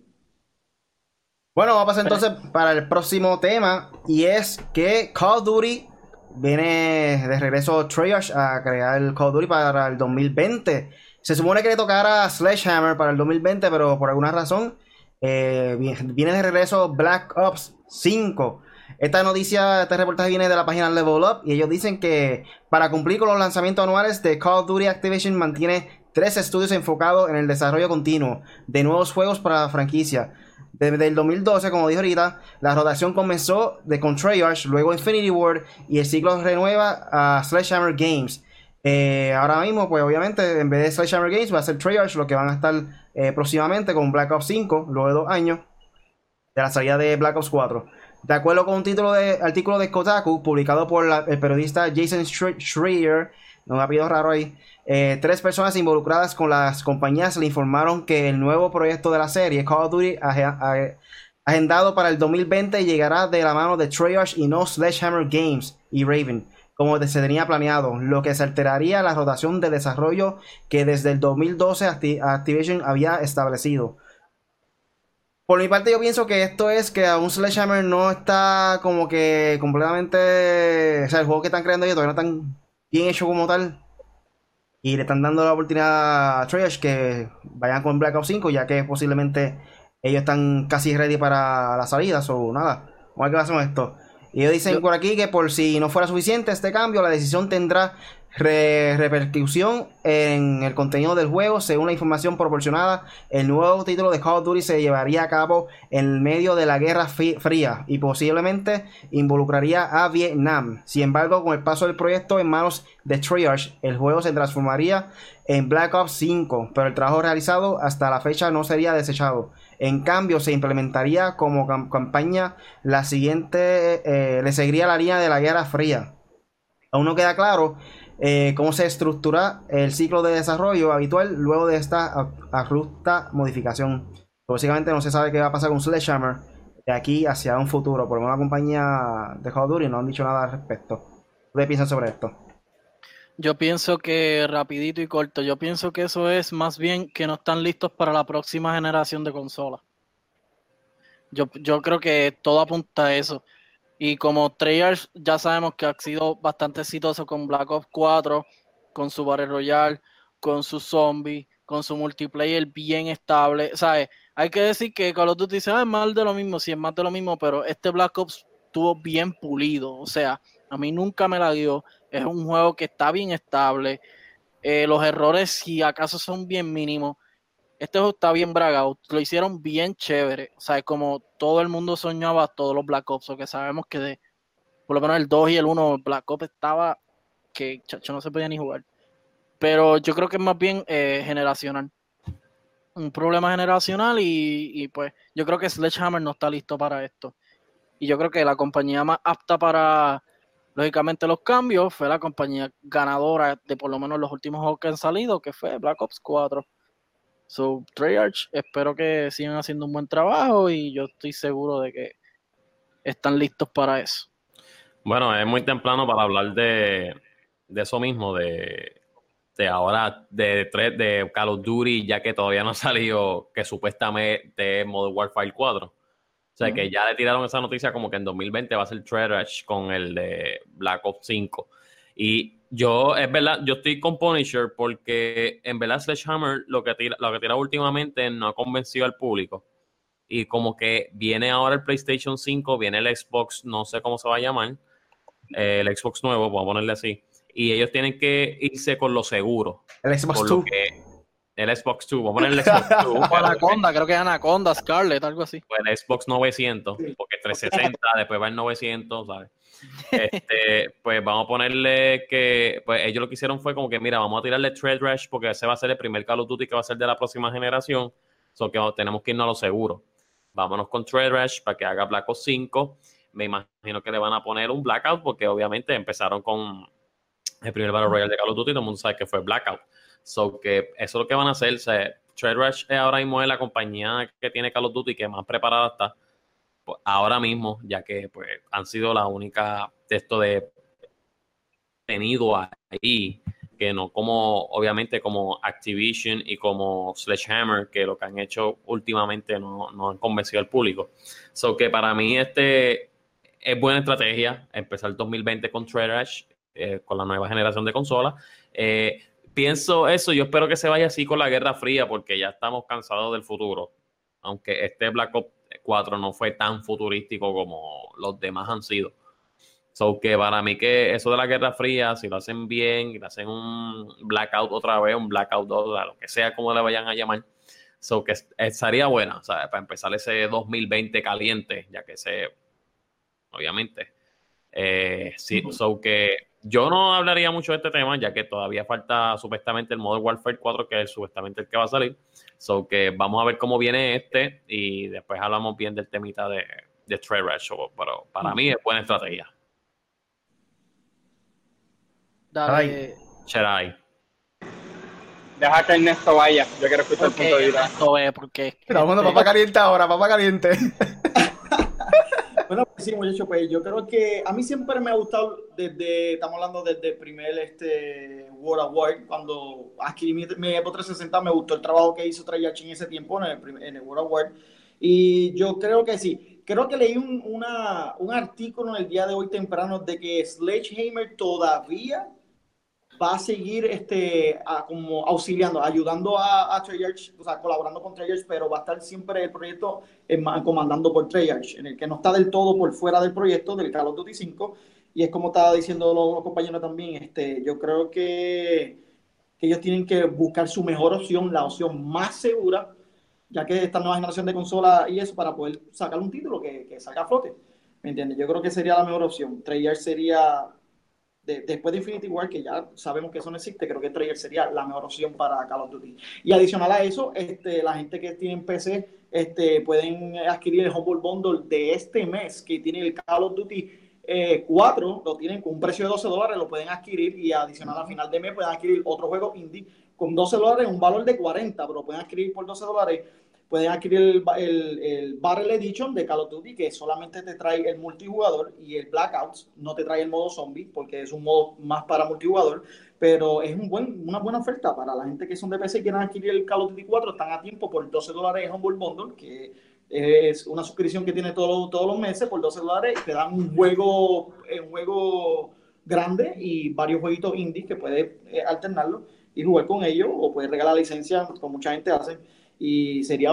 Bueno, vamos a pasar entonces para el próximo tema y es que Call of Duty viene de regreso Treyarch a crear el Call of Duty para el 2020. Se supone que le tocara Sledgehammer para el 2020, pero por alguna razón eh, viene de regreso Black Ops 5. Esta noticia, este reportaje viene de la página Level Up y ellos dicen que para cumplir con los lanzamientos anuales de Call of Duty Activation mantiene tres estudios enfocados en el desarrollo continuo de nuevos juegos para la franquicia. Desde el 2012, como dijo ahorita, la rotación comenzó de con Treyarch, luego Infinity Ward y el ciclo renueva a Sledgehammer Games. Eh, ahora mismo, pues obviamente, en vez de Sledgehammer Games va a ser Treyarch lo que van a estar eh, próximamente con Black Ops 5, luego de dos años de la salida de Black Ops 4. De acuerdo con un título de artículo de Kotaku publicado por el periodista Jason Schreier, raro ahí, eh, tres personas involucradas con las compañías le informaron que el nuevo proyecto de la serie, Call of Duty, agendado para el 2020, llegará de la mano de Treyarch y no Sledgehammer Games y Raven, como se tenía planeado, lo que se alteraría la rotación de desarrollo que desde el 2012 Activision había establecido. Por mi parte yo pienso que esto es que aún Sledgehammer no está como que completamente... O sea, el juego que están creando ellos todavía no están bien hecho como tal. Y le están dando la oportunidad a Trash que vayan con Black Ops 5 ya que posiblemente ellos están casi ready para la salida. O nada, vamos a ver qué pasa con esto. Y ellos dicen por aquí que por si no fuera suficiente este cambio, la decisión tendrá repercusión en el contenido del juego. Según la información proporcionada, el nuevo título de Call of Duty se llevaría a cabo en medio de la Guerra Fría y posiblemente involucraría a Vietnam. Sin embargo, con el paso del proyecto en manos de Treyarch, el juego se transformaría en Black Ops 5, pero el trabajo realizado hasta la fecha no sería desechado. En cambio, se implementaría como campaña la siguiente, eh, le seguiría la línea de la Guerra Fría. Aún no queda claro eh, cómo se estructura el ciclo de desarrollo habitual luego de esta abrupta modificación. Básicamente no se sabe qué va a pasar con Sledgehammer de aquí hacia un futuro. Por una compañía de Call of no han dicho nada al respecto. ¿Qué piensan sobre esto? Yo pienso que rapidito y corto, yo pienso que eso es más bien que no están listos para la próxima generación de consolas. Yo, yo creo que todo apunta a eso. Y como Treyarch ya sabemos que ha sido bastante exitoso con Black Ops 4, con su Battle Royale, con su zombie, con su multiplayer bien estable. ¿Sabes? Hay que decir que Call of Duty dice, es más de lo mismo, sí, es más de lo mismo, pero este Black Ops estuvo bien pulido. O sea, a mí nunca me la dio. Es un juego que está bien estable. Eh, los errores, si acaso, son bien mínimos este está bien bragado, lo hicieron bien chévere, o sea, como todo el mundo soñaba todos los Black Ops, o que sabemos que de, por lo menos el 2 y el 1, Black Ops estaba que chacho no se podía ni jugar. Pero yo creo que es más bien eh, generacional. Un problema generacional y, y, pues yo creo que Sledgehammer no está listo para esto. Y yo creo que la compañía más apta para, lógicamente, los cambios fue la compañía ganadora de por lo menos los últimos juegos que han salido, que fue Black Ops 4. So, Treyarch, espero que sigan haciendo un buen trabajo y yo estoy seguro de que están listos para eso. Bueno, es muy temprano para hablar de, eso mismo, de, de ahora, de, de Call of Duty, ya que todavía no ha salido que supuestamente es Modern Warfare 4. O sea, que ya le tiraron esa noticia como que en 2020 va a ser Trash con el de Black Ops 5. Y yo, es verdad, yo estoy con Punisher porque en verdad Sledgehammer lo que tira, lo que tira últimamente no ha convencido al público. Y como que viene ahora el PlayStation 5, viene el Xbox, no sé cómo se va a llamar, eh, el Xbox nuevo, vamos a ponerle así. Y ellos tienen que irse con lo seguro. El Xbox 2. El Xbox 2, vamos a poner el Xbox 2. Anaconda, creo que es Anaconda, Scarlett, algo así. Pues el Xbox 900, porque 360, después va el 900, ¿sabes? Este, pues vamos a ponerle que, pues ellos lo que hicieron fue como que, mira, vamos a tirarle Trade Rush porque ese va a ser el primer Call of Duty que va a ser de la próxima generación, so que tenemos que irnos a lo seguro. Vámonos con Trade Rush para que haga Black Ops 5. Me imagino que le van a poner un Blackout porque obviamente empezaron con el primer Battle Royale de Call of Duty todo el mundo sabe que fue Blackout. So que eso es lo que van a hacer. Trade Rush ahora mismo es la compañía que tiene Call of Duty que más preparada está pues, ahora mismo, ya que pues, han sido la única texto de tenido ahí, que no como, obviamente, como Activision y como Sledgehammer, que lo que han hecho últimamente no, no han convencido al público. So que para mí este es buena estrategia empezar el 2020 con Trash, eh, con la nueva generación de consolas. Eh, pienso eso, yo espero que se vaya así con la Guerra Fría, porque ya estamos cansados del futuro. Aunque este Black Ops 4 no fue tan futurístico como los demás han sido. So que para mí que eso de la Guerra Fría, si lo hacen bien, y lo hacen un blackout otra vez, un blackout 2, lo que sea como le vayan a llamar, so que estaría buena, o sea, para empezar ese 2020 caliente, ya que se, obviamente, eh, sí, so que yo no hablaría mucho de este tema, ya que todavía falta supuestamente el Modern Warfare 4, que es supuestamente el que va a salir. So que vamos a ver cómo viene este y después hablamos bien del temita de, de Trade Pero para mí es buena estrategia. Dale. Cherai. Deja que Ernesto vaya. Yo quiero escuchar el punto de vista. Ernesto porque. Vamos, papá caliente ahora, papá caliente. Bueno, pues sí, muchachos, pues yo creo que a mí siempre me ha gustado, desde, estamos hablando desde el primer este, World War, cuando adquirí mi, mi Xbox 360, me gustó el trabajo que hizo Treyarch en ese tiempo, en el, en el World War, y yo creo que sí. Creo que leí un, una, un artículo en el día de hoy temprano de que Sledgehammer todavía va a seguir este, como auxiliando, ayudando a, a Treyarch, o sea, colaborando con Treyarch, pero va a estar siempre el proyecto comandando por Treyarch, en el que no está del todo por fuera del proyecto del Call of Duty 5. Y es como estaba diciendo los, compañeros también, este, yo creo que, que, ellos tienen que buscar su mejor opción, la opción más segura, ya que esta nueva generación de consolas y eso, para poder sacar un título que, que salga a flote. ¿Me entiendes? Yo creo que sería la mejor opción. Treyarch sería después de Infinity War, que ya sabemos que eso no existe, creo que Trigger sería la mejor opción para Call of Duty. Y adicional a eso, este, la gente que tiene PC este, pueden adquirir el Humble Bundle de este mes, que tiene el Call of Duty 4, eh, lo tienen con un precio de 12 dólares, lo pueden adquirir y adicional al final de mes pueden adquirir otro juego indie con 12 dólares, un valor de 40, pero lo pueden adquirir por 12 dólares pueden adquirir el, el, el, Battle Edition de Call of Duty, que solamente te trae el multijugador y el Blackouts, no te trae el modo zombie, porque es un modo más para multijugador, pero es un buen, una buena oferta para la gente que son de PC y quieren adquirir el Call of Duty 4, están a tiempo por 12 dólares Humble Bundle, que es una suscripción que tiene todos todos los meses por 12 dólares te dan un juego, un juego grande y varios jueguitos indie que puedes eh, alternarlo y jugar con ellos o puedes regalar licencia, como mucha gente hace y sería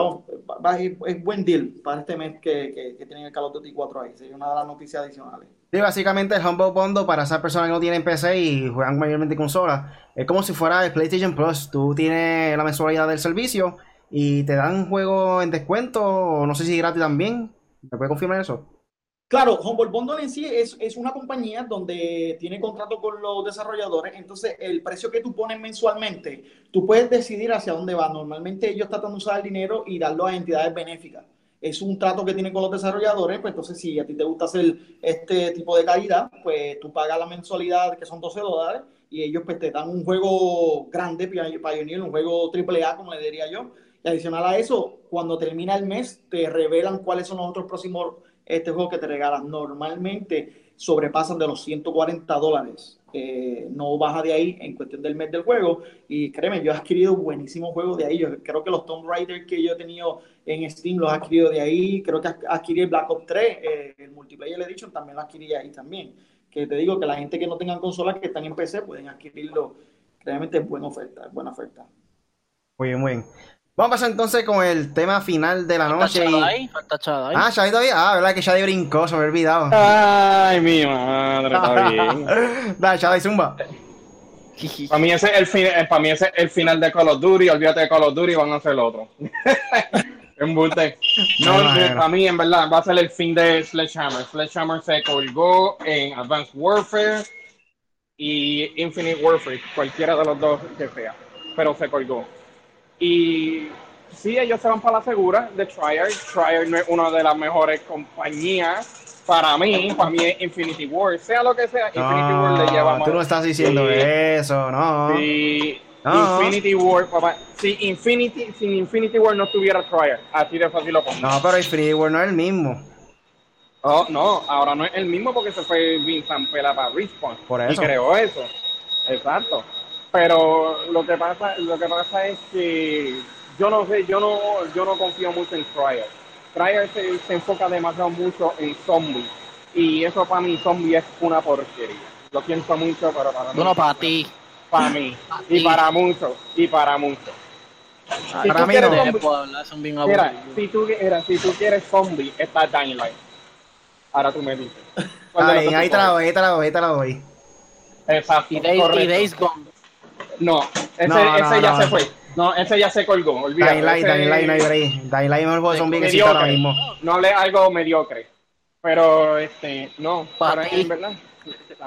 es buen deal para este mes que, que, tienen el Call of Duty 4 ahí. Sería una de las noticias adicionales. Sí, básicamente el Humble Bundle para esas personas que no tienen PC y juegan mayormente consola es como si fuera el PlayStation Plus. Tú tienes la mensualidad del servicio y te dan un juego en descuento, no sé si gratis también. ¿Me puede confirmar eso? Claro, Humble Bundle en sí es, es, una compañía donde tiene contrato con los desarrolladores, entonces el precio que tú pones mensualmente, tú puedes decidir hacia dónde va. Normalmente ellos tratan de usar el dinero y darlo a entidades benéficas. Es un trato que tienen con los desarrolladores, pues entonces si a ti te gusta hacer este tipo de calidad, pues tú pagas la mensualidad que son 12 dólares y ellos pues te dan un juego grande, Pioneer, un juego AAA, como le diría yo. Y adicional a eso, cuando termina el mes, te revelan cuáles son los otros próximos este juego que te regalan normalmente sobrepasan de los 140 dólares eh, no baja de ahí en cuestión del mes del juego. Y créeme, yo he adquirido buenísimos juegos de ahí. Yo creo que los Tomb Raider que yo he tenido en Steam los he adquirido de ahí. Creo que adquirí el Black Ops 3, eh, el Multiplayer Edition también lo adquirí ahí también. Que te digo que la gente que no tengan consolas que están en PC pueden adquirirlo. Realmente es buena oferta, es buena oferta. Muy bien, muy bien. Vamos a pasar entonces con el tema final de la noche. Y... falta Chadai. Ah, Shadi todavía. Ah, verdad que Shadi brincó, se me había olvidado. Ay, mi madre, está bien. Dale, Shadi, zumba. Para mí, ese es el fin- eh, para mí ese es el final de Call of Duty. Olvídate de Call of Duty, van a hacer el otro. Embuste. No, Me imagino. para mí, en verdad, va a ser el fin de Sledgehammer. Sledgehammer se colgó en Advanced Warfare y Infinite Warfare, cualquiera de los dos que sea, pero se colgó. Y sí, ellos se van para la segura de Triarch. Triarch no es una de las mejores compañías. Para mí, para mí es Infinity War. Sea lo que sea, Infinity War le lleva más. tú no estás diciendo Sí. eso, no. Si No. Infinity War, papá, si Infinity, sin Infinity War no tuviera Triarch, así de fácil lo pongo. No, pero Infinity War no es el mismo. Oh, no, ahora no es el mismo porque se fue Vincent Pela para Respawn Por y creó eso. Exacto. Pero lo que pasa, lo que pasa es que yo no sé, yo no, yo no confío mucho en Trial. Trial se, se enfoca demasiado mucho en zombies y eso para mí zombie es una porquería. Lo siento mucho, pero para mí. Bueno, para ti. Para mí. Pa' Y para muchos. Y para muchos. Si Para tú mí quieres no. zombie- puedo hablar, son bien Mira, aburridos. si tú, mira, si tú quieres zombie, está Dying Light. Ahora tú me dices. ¿Cuál de los Ahí, ahí te la doy, ahí te la doy, ahí te la doy. Exacto. Y Days, y correcto. Days Gone. No, ese, No, no, ese ya no. se fue. No, ese ya se colgó. Olvídate. Dying Light, ese- Dying Light, no hay break. Dying Light es que existe ahora mediocre. mismo. No hablé algo mediocre. Pero, este, no. Pa' para en verdad.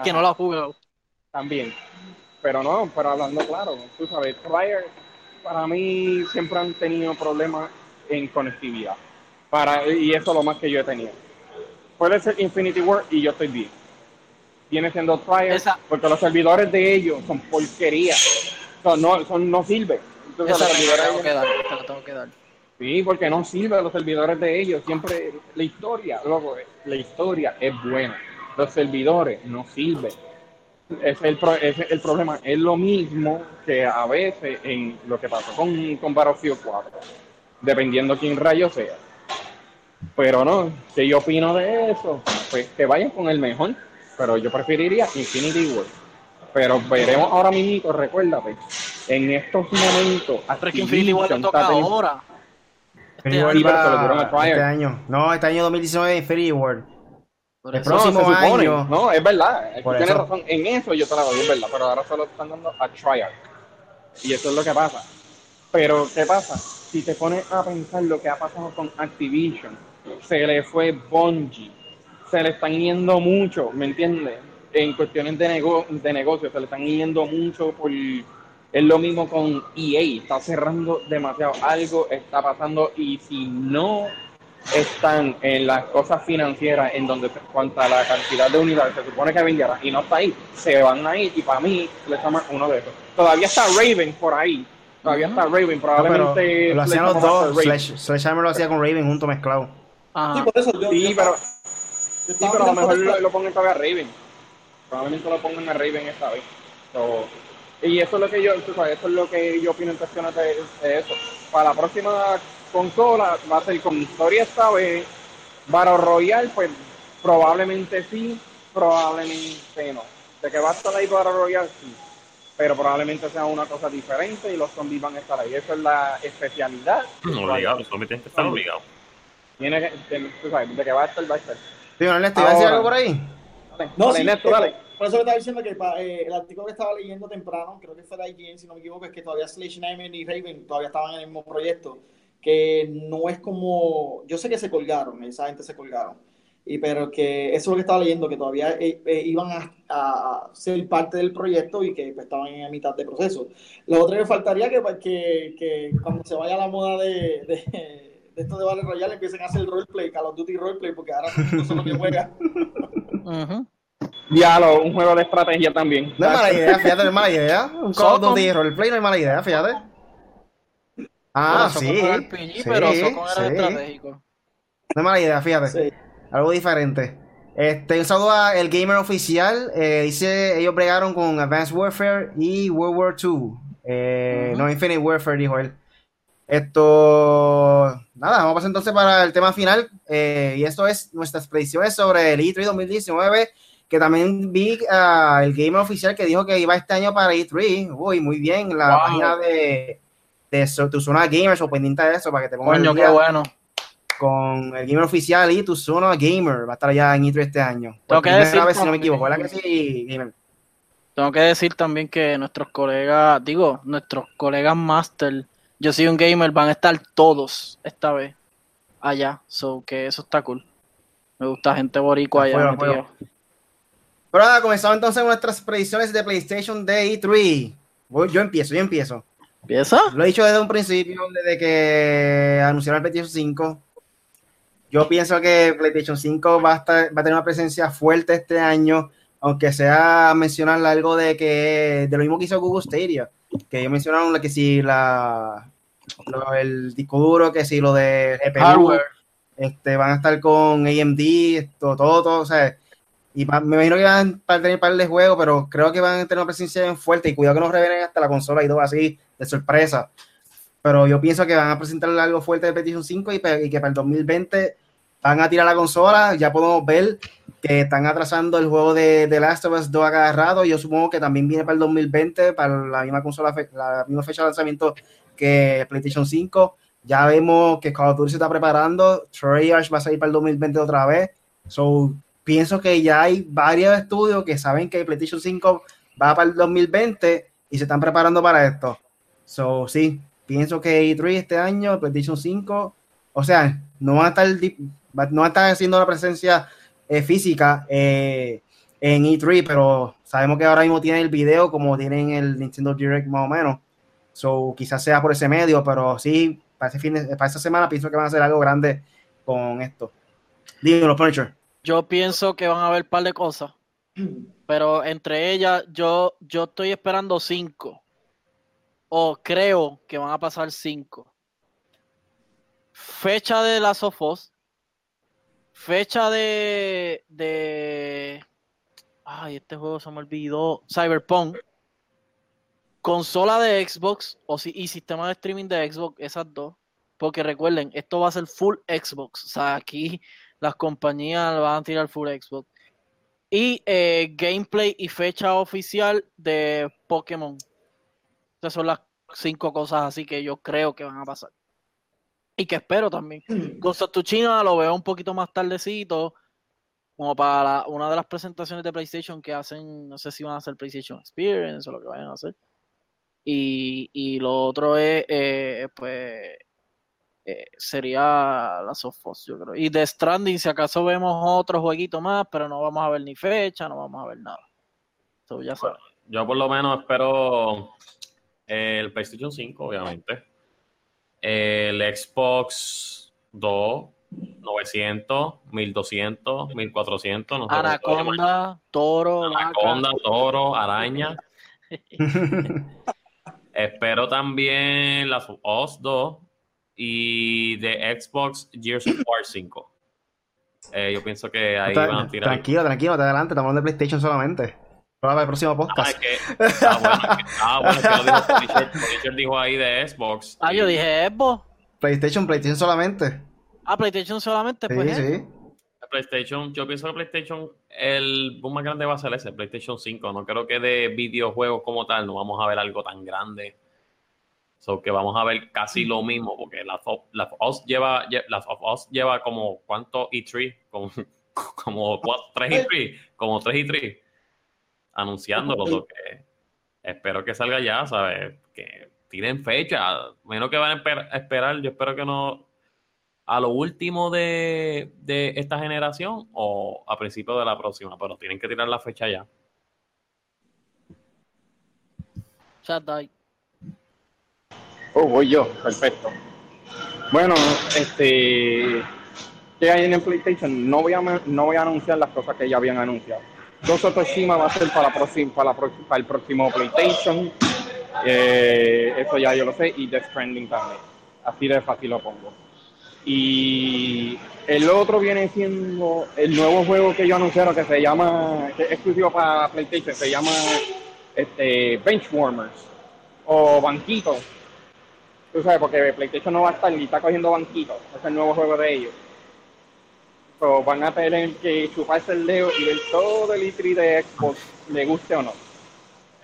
Que no lo ha jugado. También. Pero no, pero hablando claro, tú sabes, Trier, para mí siempre han tenido problemas en conectividad. Para, y eso es lo más que yo he tenido. Puede ser Infinity War y yo estoy bien. Viene siendo Trier, Esa- porque los servidores de ellos son porquería. Son, no, son, no sirven. Entonces, Esa los la tengo que dar, te la tengo que dar. Sí, porque no sirve los servidores de ellos. Siempre la historia, loco, la historia es buena. Los servidores no sirven. Es el, pro- es el problema. Es lo mismo que a veces en lo que pasó con, con Battlefield 4. Dependiendo quién rayo sea. Pero no, ¿qué yo opino de eso? Pues que vayan con el mejor. Pero yo preferiría Infinity War. Pero veremos ahora mismo, recuérdate, en estos momentos. Pero es que Infinity War le Activision toca está teniendo- ahora. Infinity Este War Sí, pero se lo dieron va a Trier. este año. No, este año 2019 Infinity War. Por El eso- próximo no, se supone. año. No, es verdad. Tú Por tienes razón. En eso yo te la doy, es verdad. Pero ahora se lo están dando a Triarch. Y eso es lo que pasa. Pero, ¿qué pasa? Si te pones a pensar lo que ha pasado con Activision, se le fue Bungie, se le están yendo mucho, ¿me entiendes? En cuestiones de, nego de negocio, se le están yendo mucho por... Es lo mismo con EA, está cerrando demasiado. Algo está pasando y si no están en las cosas financieras en donde cuanta la cantidad de unidades se supone que vendiera y no está ahí, se van a ir y para mí le llama uno de esos. Todavía está Raven por ahí, todavía está Raven, No, pero probablemente lo hacían los dos. Sledgehammer lo hacía con Raven junto mezclado. Ajá. Sí, por eso yo. Sí, yo- pero, sí, pero a lo mejor lo, lo pongan todavía a Raven. Probablemente lo pongan a Raven esta vez. So, y eso es lo que yo, eso es lo que yo opino en cuestiones de, de eso. Para la próxima consola va a ser con historia esta vez. Battle Royale, pues probablemente sí, probablemente no. De que va a estar ahí Battle Royale, sí. Pero probablemente sea una cosa diferente y los zombies van a estar ahí. Esa es la especialidad. Obligado, los zombies tienen que estar obligados. Tiene que, tú sabes, de que va a estar, va a estar. Tío, Ernesto, ¿iba a decir algo por ahí? Dale, No, dale, sí, Neto, eh, dale. Por eso le estaba diciendo que eh, el artículo que estaba leyendo temprano, creo que fue de IGN, si no me equivoco, es que todavía Sledgehammer y Raven todavía estaban en el mismo proyecto. Que no es como. Yo sé que se colgaron, esa gente se colgaron. Y, pero que eso es lo que estaba leyendo, que todavía eh, eh, iban a, a ser parte del proyecto y que pues, estaban en mitad de proceso. Lo otro que faltaría que, pues, que, que cuando se vaya la moda de, de, de esto de Battle Royale empiecen a hacer el roleplay, Call of Duty roleplay, porque ahora no son los que juegan. Ujú. Diálogo, un juego de estrategia también. No es mala idea, fíjate, no es mala idea. Un Call of Duty roleplay no es mala idea, fíjate. Ah, Pero sí. RPG, sí, pero Socon era sí. estratégico. No es mala idea, fíjate. Sí. Algo diferente. Este, un saludo a el gamer oficial. eh, dice, ellos bregaron con Advanced Warfare y World War II. Eh, No Infinite Warfare, dijo él. Esto, nada, vamos a pasar entonces para el tema final. eh, y esto es nuestras predicciones sobre el E3 2019. Que también vi ah, el gamer oficial que dijo que iba este año para E3. Uy, muy bien. La Wow. página de, de so- tu zona gamers o pendiente de eso para que te pongas Coño, qué bueno. con el gamer oficial y tu zona gamer va a estar allá en E3 este año. Tengo que decir vez, si no me también- equivoco, ¿verdad que sí, gamer? Tengo que decir también que nuestros colegas, digo, nuestros colegas master, yo soy un gamer, van a estar todos esta vez allá. So que eso está cool. Me gusta gente boricua allá. Pero nada, comenzamos entonces nuestras predicciones de PlayStation E3. Voy- Yo empiezo, yo empiezo. ¿Empieza? Lo he dicho desde un principio, desde que anunciaron el PlayStation 5. Yo pienso que PlayStation 5 va a, estar- va a tener una presencia fuerte este año, aunque sea mencionar algo de que de lo mismo que hizo Google Stadia, que ellos mencionaron la- que si la lo- el disco duro, que si lo de GPU, Hardware. este, van a estar con AMD, esto, todo, todo, o sea, y me imagino que van a tener par de juegos, pero creo que van a tener una presencia bien fuerte y cuidado que no revelen hasta la consola y todo así, de sorpresa. Pero yo pienso que van a presentar algo fuerte de PlayStation 5 y, pe- y que para el 2020 van a tirar la consola. Ya podemos ver que están atrasando el juego de, de Last of Us 2 a cada. Yo supongo que también viene para el 2020, para la misma consola, la misma fecha de lanzamiento que PlayStation 5. Ya vemos que Call of Duty se está preparando. Treyarch va a salir para el 2020 otra vez. So, pienso que ya hay varios estudios que saben que PlayStation 5 va para el 2020 y se están preparando para esto. So, sí, pienso que E3 este año, PlayStation 5, o sea, no van a estar, no estar haciendo una presencia eh, física eh, en E3, pero sabemos que ahora mismo tienen el video como tienen el Nintendo Direct más o menos. So, quizás sea por ese medio, pero sí, para, ese fin para esa semana pienso que van a hacer algo grande con esto. Dímelo, Punisher. Yo pienso que van a haber un par de cosas. Pero entre ellas, yo, yo estoy esperando cinco. O creo que van a pasar cinco. Fecha de Last of Us. Fecha de. de. Ay, este juego se me olvidó. Cyberpunk. Consola de Xbox o si, y sistema de streaming de Xbox, esas dos. Porque recuerden, esto va a ser full Xbox. O sea, aquí las compañías van a tirar full Xbox. Y eh, gameplay y fecha oficial de Pokémon. Esas son las cinco cosas así que yo creo que van a pasar. Y que espero también. Ghost of Tsushima lo veo un poquito más tardecito. Como para la- una de las presentaciones de PlayStation que hacen, no sé si van a hacer PlayStation Experience o lo que vayan a hacer. Y, y lo otro es, eh, pues, eh, sería la Us, yo creo. Y de Stranding, si acaso vemos otro jueguito más, pero no vamos a ver ni fecha, no vamos a ver nada. So, ya sabes. Yo por lo menos espero el PlayStation 5, obviamente. El Xbox 2, 900, 1200, 1400. No sé. Anaconda, toro, vaca. Anaconda, toro, araña. Espero también las Us 2 y de Xbox Gears of War 5. Eh, yo pienso que ahí van a tirar. Tranquilo, tranquilo, te adelante, estamos hablando de PlayStation solamente. Para el próximo Ah, podcast. es que, ah, bueno, es que, ah, bueno, es que lo dijo Punisher, Punisher dijo ahí de Xbox. Ah, yo y- dije Xbox. PlayStation, PlayStation solamente. Ah, PlayStation solamente, Sí, pues. sí. eso. PlayStation, yo pienso que PlayStation, el boom más grande va a ser ese, PlayStation 5. No creo que de videojuegos como tal no vamos a ver algo tan grande. So que vamos a ver casi lo mismo, porque Last of, Last of Us lleva, lle- Last of Us lleva como, ¿cuánto E3? Como, como 3 E3, como 3 E3, anunciándolo. so que espero que salga ya, ¿sabes? Que tiren fecha, menos que van a esper- a esperar, yo espero que no, a lo último de, de esta generación o a principio de la próxima, pero tienen que tirar la fecha ya. Oh, voy yo, perfecto. Bueno, este. ¿Qué hay en el PlayStation? No voy a, no voy a anunciar las cosas que ya habían anunciado. Ghost of Tsushima va a ser para, el próximo PlayStation. Eh, eso ya yo lo sé. Y Death Stranding también. Así de fácil lo pongo. Y el otro viene siendo el nuevo juego que yo anunciaron que se llama, que es exclusivo para PlayStation, se llama este, Benchwarmers o Banquito. Tú sabes, porque PlayStation no va a estar ni está cogiendo Banquito, es el nuevo juego de ellos. So, van a tener que chuparse el dedo y ver todo el E3 de Xbox, le guste o no.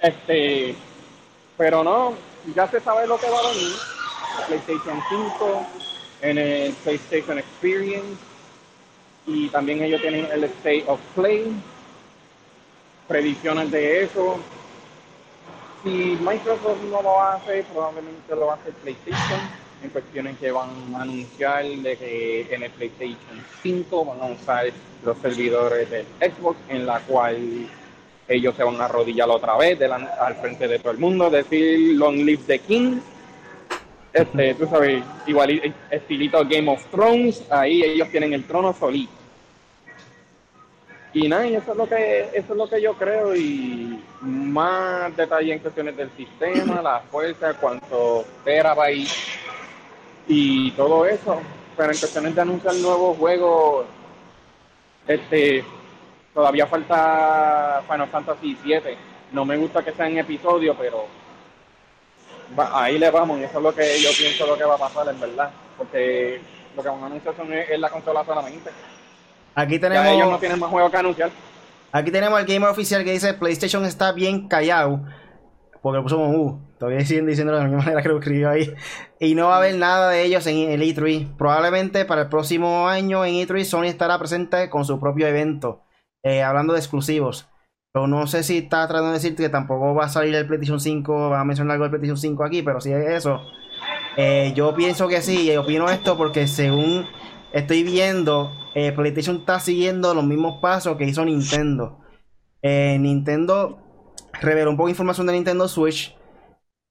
Este, pero no, ya se sabe lo que va a venir. PlayStation 5, en el PlayStation Experience y también ellos tienen el State of Play, predicciones de eso. Si Microsoft no lo hace, probablemente lo hace PlayStation en cuestiones que van a anunciar de que en el PlayStation 5 van a usar los servidores del Xbox en la cual ellos se van a arrodillar otra vez al frente de todo el mundo, decir Long Live the King este, tú sabes, igual estilito Game of Thrones, ahí ellos tienen el trono solito. Y nada, eso es lo que eso es lo que yo creo y más detalle en cuestiones del sistema, la fuerza, cuánto terabytes y todo eso. Pero en cuestiones de anunciar nuevos juegos, este, todavía falta Final Fantasy VII. No me gusta que sea en episodio, pero ahí le vamos, y eso es lo que yo pienso lo que va a pasar, en verdad. Porque lo que van a anunciar son, es, la consola solamente. Aquí tenemos. ellos no tienen más juegos que anunciar. Aquí tenemos el gamer oficial que dice PlayStation está bien callado. Porque lo puso como U. Todavía siguen diciendo de la misma manera que lo escribió ahí. Y no va a haber nada de ellos en el E3. Probablemente para el próximo año en E3 Sony estará presente con su propio evento. Eh, hablando de exclusivos. Pero no sé si está tratando de decir que tampoco va a salir el PlayStation 5, va a mencionar algo del PlayStation 5 aquí, pero si es eso. Eh, yo pienso que sí, y opino esto porque según estoy viendo, eh, PlayStation está siguiendo los mismos pasos que hizo Nintendo. Nintendo reveló un poco de información de Nintendo Switch.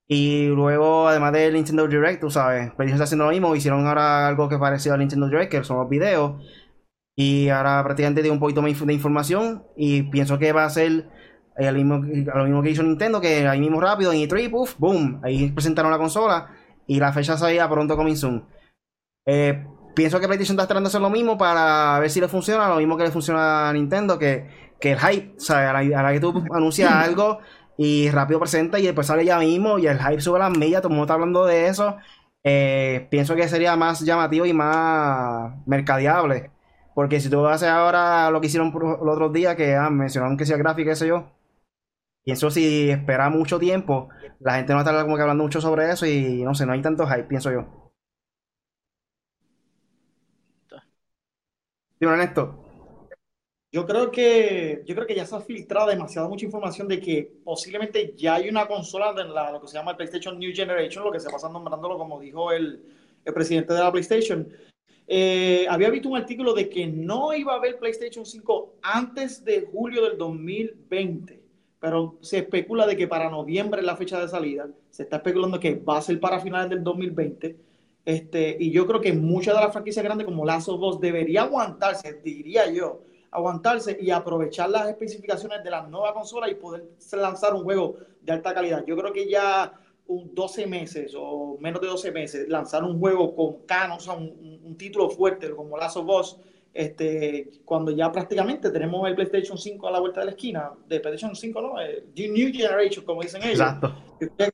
Y luego, además del Nintendo Direct, tú sabes, PlayStation está haciendo lo mismo. Hicieron ahora algo que pareció al Nintendo Direct, que son los videos. Y ahora prácticamente dio un poquito más de información y pienso que va a ser eh, lo mismo que hizo Nintendo, que ahí mismo rápido, en E3, puff, boom, ahí presentaron la consola y la fecha salía pronto coming soon. Eh, pienso que PlayStation está tratando de hacer lo mismo para ver si le funciona, lo mismo que le funciona a Nintendo, que, que el hype, o sea, a la, que tú anuncias algo y rápido presenta y después sale ya mismo y el hype sube las millas, todo el mundo está hablando de eso. Eh, pienso que sería más llamativo y más mercadeable porque si tú haces ahora lo que hicieron los otros días, que ah, mencionaron que sea gráfica, qué sé yo, pienso si espera mucho tiempo, la gente no va a estar como que hablando mucho sobre eso y no sé, no hay tanto hype, pienso yo. Dime, Ernesto. Yo creo que yo creo que ya se ha filtrado demasiada mucha información de que posiblemente ya hay una consola de la, lo que se llama el PlayStation New Generation, lo que se pasa nombrándolo como dijo el, el presidente de la PlayStation eh, había visto un artículo de que no iba a haber PlayStation 5 antes de julio del 2020, pero se especula de que para noviembre es la fecha de salida. Se está especulando que va a ser para finales del 2020. Este, y yo creo que muchas de las franquicias grandes como of Us debería aguantarse, diría yo, aguantarse y aprovechar las especificaciones de la nueva consola y poder lanzar un juego de alta calidad. Yo creo que ya un 12 meses o menos de 12 meses lanzar un juego con canon, o un, título fuerte como Last of este, cuando ya prácticamente tenemos el PlayStation 5 a la vuelta de la esquina, de PlayStation 5, ¿no? Eh, New Generation, como dicen ellos. Exacto.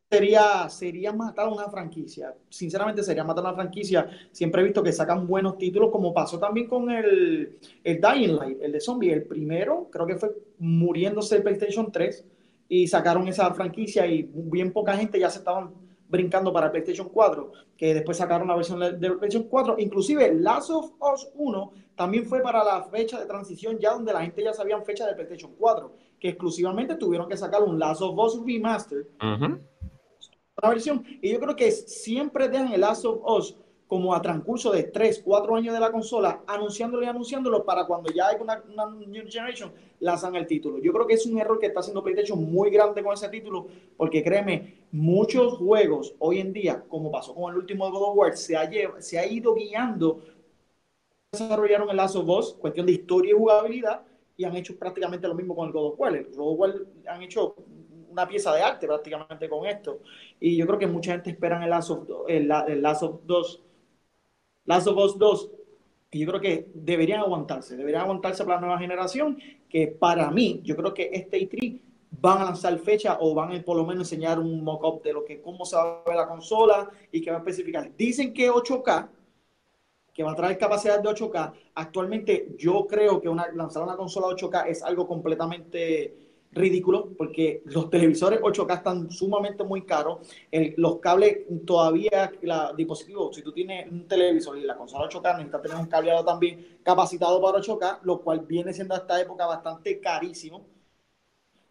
Sería, sería matar una franquicia. Sinceramente, sería matar una franquicia. Siempre he visto que sacan buenos títulos, como pasó también con el, el Dying Light, el de Zombie. El primero, creo que fue muriéndose el PlayStation 3 y sacaron esa franquicia y bien poca gente ya se estaban brincando para PlayStation 4, que después sacaron la versión de PlayStation 4. Inclusive Last of Us 1 también fue para la fecha de transición ya donde la gente ya sabía fecha de PlayStation 4, que exclusivamente tuvieron que sacar un Last of Us Remastered. Una versión. Y yo creo que siempre dejan el Last of Us como a transcurso de 3, 4 años de la consola, anunciándolo y anunciándolo para cuando ya hay una, una, New Generation, lanzan el título. Yo creo que es un error que está haciendo PlayStation muy grande con ese título, porque créeme, muchos juegos hoy en día, como pasó con el último de God of War, se ha, se ha ido guiando, desarrollaron el Last of cuestión de historia y jugabilidad, y han hecho prácticamente lo mismo con el God of War. El God of War han hecho una pieza de arte prácticamente con esto. Y yo creo que mucha gente espera el Last of, el, el Last of 2 Last of Us 2, que yo creo que deberían aguantarse, deberían aguantarse para la nueva generación, que para mí, yo creo que este E3 van a lanzar fecha o van a por lo menos enseñar un mock-up de lo que cómo se va a ver la consola y que va a especificar. Dicen que 8K, que va a traer capacidad de 8K. Actualmente yo creo que una, lanzar una consola 8K es algo completamente ridículo porque los televisores 8K están sumamente muy caros. los cables todavía, la dispositivo, si tú tienes un televisor y la consola 8K necesita tener un cableado también capacitado para 8K, lo cual viene siendo a esta época bastante carísimo.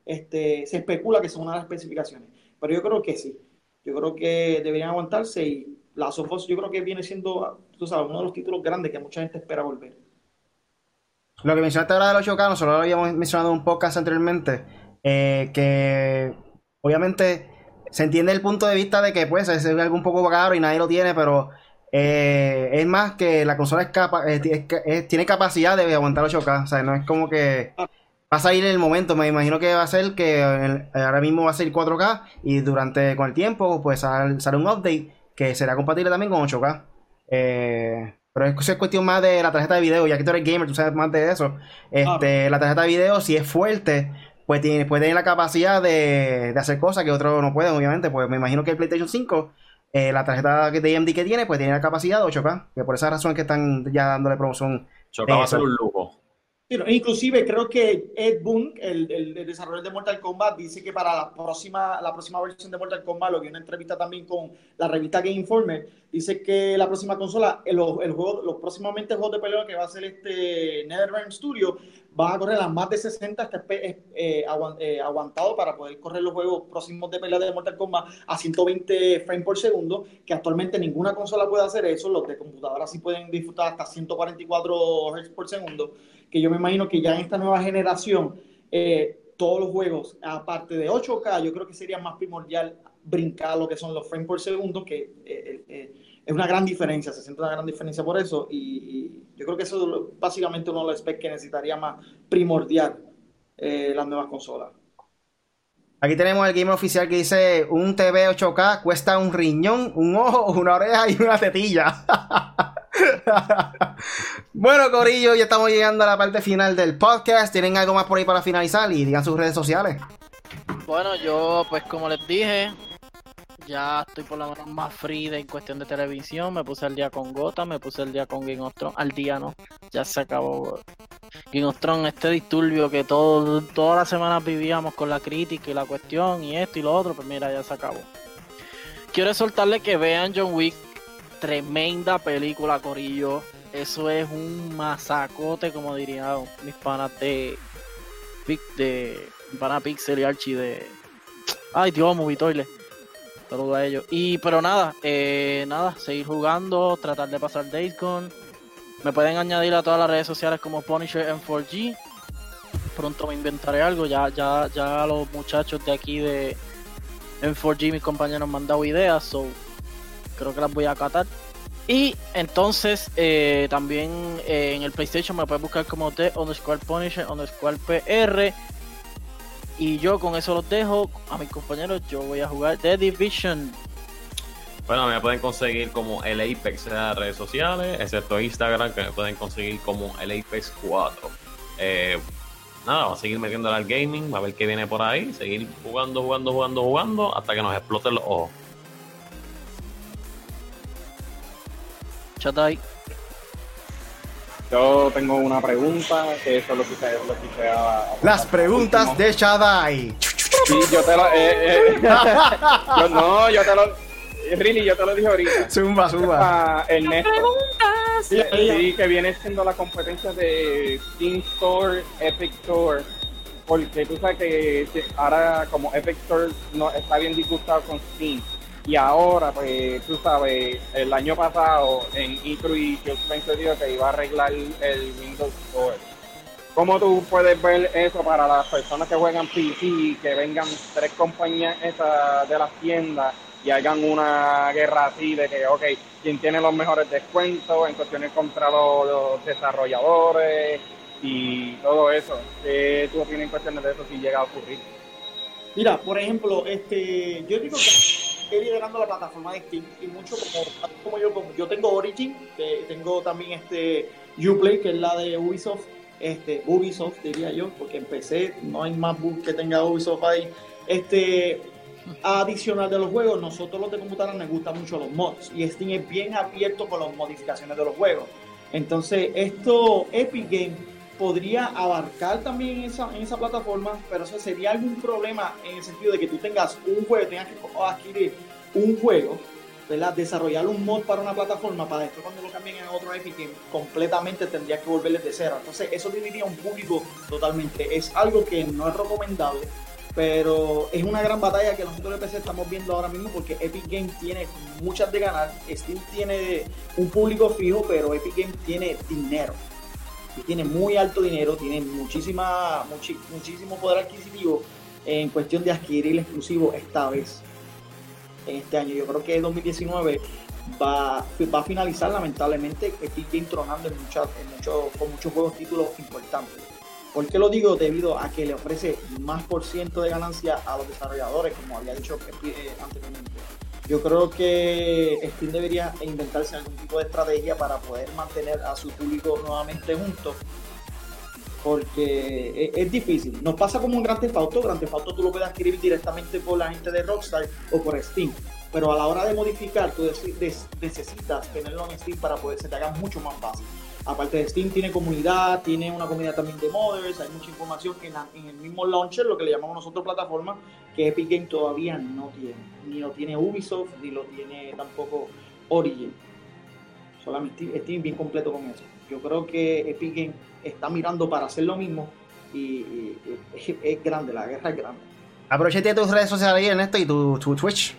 Este, se especula que son una de las especificaciones, pero yo creo que sí. Yo creo que deberían aguantarse y la Sofos yo creo que viene siendo, tú sabes, uno de los títulos grandes que mucha gente espera volver. Lo que mencionaste ahora de los 8K, nosotros lo habíamos mencionado en un podcast anteriormente, eh, que obviamente se entiende el punto de vista de que pues es algo un poco caro y nadie lo tiene, pero eh, es más que la consola es capa tiene capacidad de aguantar 8K, o sea, no es como que va a salir en el momento, me imagino que va a ser que ahora mismo va a ser 4K y durante con el tiempo pues sale un update que será compatible también con 8K. Eh, pero es, es cuestión más de la tarjeta de video, ya que tú eres gamer, tú sabes más de eso. Este, ah. La tarjeta de video, si es fuerte, pues tiene, puede tener la capacidad de, hacer cosas que otros no pueden, obviamente. Pues me imagino que el PlayStation 5, eh, la tarjeta de AMD que tiene, pues tiene la capacidad de 8K. Que por esa razón es que están ya dándole promoción. 8K va a ser un lujo inclusive creo que Ed Boon, el, desarrollador de Mortal Kombat, dice que para la próxima, la próxima versión de Mortal Kombat, lo que una entrevista también con la revista Game Informer, dice que la próxima consola, el, juego, los próximamente juegos de pelea que va a ser este NetherRealm Studio, van a correr a más de 60, está eh, eh, aguantado para poder correr los juegos próximos de pelea de Mortal Kombat a 120 frames por segundo, que actualmente ninguna consola puede hacer eso, los de computadora sí pueden disfrutar hasta 144 Hz por segundo que yo me imagino que ya en esta nueva generación, eh, todos los juegos, aparte de 8K, yo creo que sería más primordial brincar lo que son los frames por segundo, que eh, eh, es una gran diferencia, se siente una gran diferencia por eso, y, yo creo que eso es básicamente uno de los specs que necesitaría más primordial las nuevas consolas. Aquí tenemos el game oficial que dice un TV 8K cuesta un riñón, un ojo, una oreja y una tetilla. bueno, Corillo, ya estamos llegando a la parte final del podcast. ¿Tienen algo más por ahí para finalizar? Y digan sus redes sociales. Bueno, yo, pues como les dije, ya estoy por lo menos más free de en cuestión de televisión. Me puse al día con Gota, me puse el día con Game of Thrones. Al día no, ya se acabó. Game of Thrones, este disturbio que todo, todas las semanas vivíamos con la crítica y la cuestión y esto y lo otro, pues mira, ya se acabó. Quiero soltarle que vean John Wick Tremenda película, Corillo. Eso es un masacote, como dirían mis panas de. de. pana Pixel y Archie de. Ay, Dios, Movitoile. Saludos a ellos. Y, pero nada, eh, nada, seguir jugando, tratar de pasar Days Gone. Me pueden añadir a todas las redes sociales como Punisher M4G. Pronto me inventaré algo. Ya, ya, ya los muchachos de aquí de M4G, mis compañeros, me han dado ideas. So, creo que las voy a acatar. Y entonces eh, también eh, en el PlayStation me puedes buscar como T underscore Punisher underscore PR. Y yo con eso los dejo a mis compañeros. Yo voy a jugar The Division. Bueno, me pueden conseguir como el Apex en las redes sociales, excepto Instagram, que me pueden conseguir como el Apex 4. Eh, nada, va a seguir metiéndole al gaming, a ver qué viene por ahí, seguir jugando, jugando, jugando, jugando, hasta que nos exploten los ojos. Yo tengo una pregunta que eso lo quise, lo quise Las preguntas de Shadai. Sí, yo te lo. Eh, eh no, yo te lo. Really, yo te lo dije ahorita. Zumba, zumba. el Preguntas. Sí, que viene siendo la competencia de Steam Store, Epic Store. Porque tú sabes que ahora, como Epic Store no está bien disgustado con Steam y ahora, pues, tú sabes, el año pasado en E3 yo pensé que iba a arreglar el Windows Store. ¿Cómo tú puedes ver eso para las personas que juegan PC, que vengan tres compañías esas de las tiendas y hagan una guerra así de que, ok, quién tiene los mejores descuentos en cuestiones contra los, desarrolladores y todo eso? ¿Qué tú opinas en cuestiones de eso si llega a ocurrir? Mira, por ejemplo, este, yo digo que liderando la plataforma de Steam y mucho como, como yo, como yo tengo Origin, que tengo también este Uplay, que es la de Ubisoft, este Ubisoft diría yo, porque en PC no hay más bug que tenga Ubisoft ahí. Este, adicional de los juegos, nosotros los de computadora nos gustan mucho los mods y Steam es bien abierto con las modificaciones de los juegos. Entonces, esto Epic Games podría abarcar también esa, en esa plataforma, pero eso sería algún problema en el sentido de que tú tengas un juego, tengas que adquirir un juego, ¿verdad? desarrollar un mod para una plataforma, para después cuando lo cambien en otro Epic Games, completamente tendría que volverles de cero. Entonces, eso dividiría un público totalmente. Es algo que no es recomendable pero es una gran batalla que nosotros en PC estamos viendo ahora mismo porque Epic Games tiene muchas de ganar. Steam tiene un público fijo, pero Epic Games tiene dinero. Y tiene muy alto dinero, tiene muchísima, muchísimo poder adquisitivo en cuestión de adquirir el exclusivo esta vez, en este año. Yo creo que 2019 va, va a finalizar lamentablemente Games tronando en, en con muchos juegos títulos importantes. ¿Por qué lo digo? Debido a que le ofrece más por ciento de ganancia a los desarrolladores, como había dicho eh, anteriormente. Yo creo que Steam debería inventarse algún tipo de estrategia para poder mantener a su público nuevamente juntos. Porque es, difícil. Nos pasa como un Grand Theft Auto. Grand Theft tú lo puedes adquirir directamente por la gente de Rockstar o por Steam. Pero a la hora de modificar, tú necesitas tenerlo en Steam para poder se te haga mucho más fácil. Aparte de Steam, tiene comunidad, tiene una comunidad también de modders, hay mucha información en, el mismo launcher, lo que le llamamos nosotros plataforma, que Epic Games todavía no tiene. Ni lo tiene Ubisoft, ni lo tiene tampoco Origin. Solamente Steam bien completo con eso. Yo creo que Epic Games está mirando para hacer lo mismo y, es, grande, la guerra es grande. Aprovecha tus redes sociales ahí, Ernesto, y tu, tu Twitch.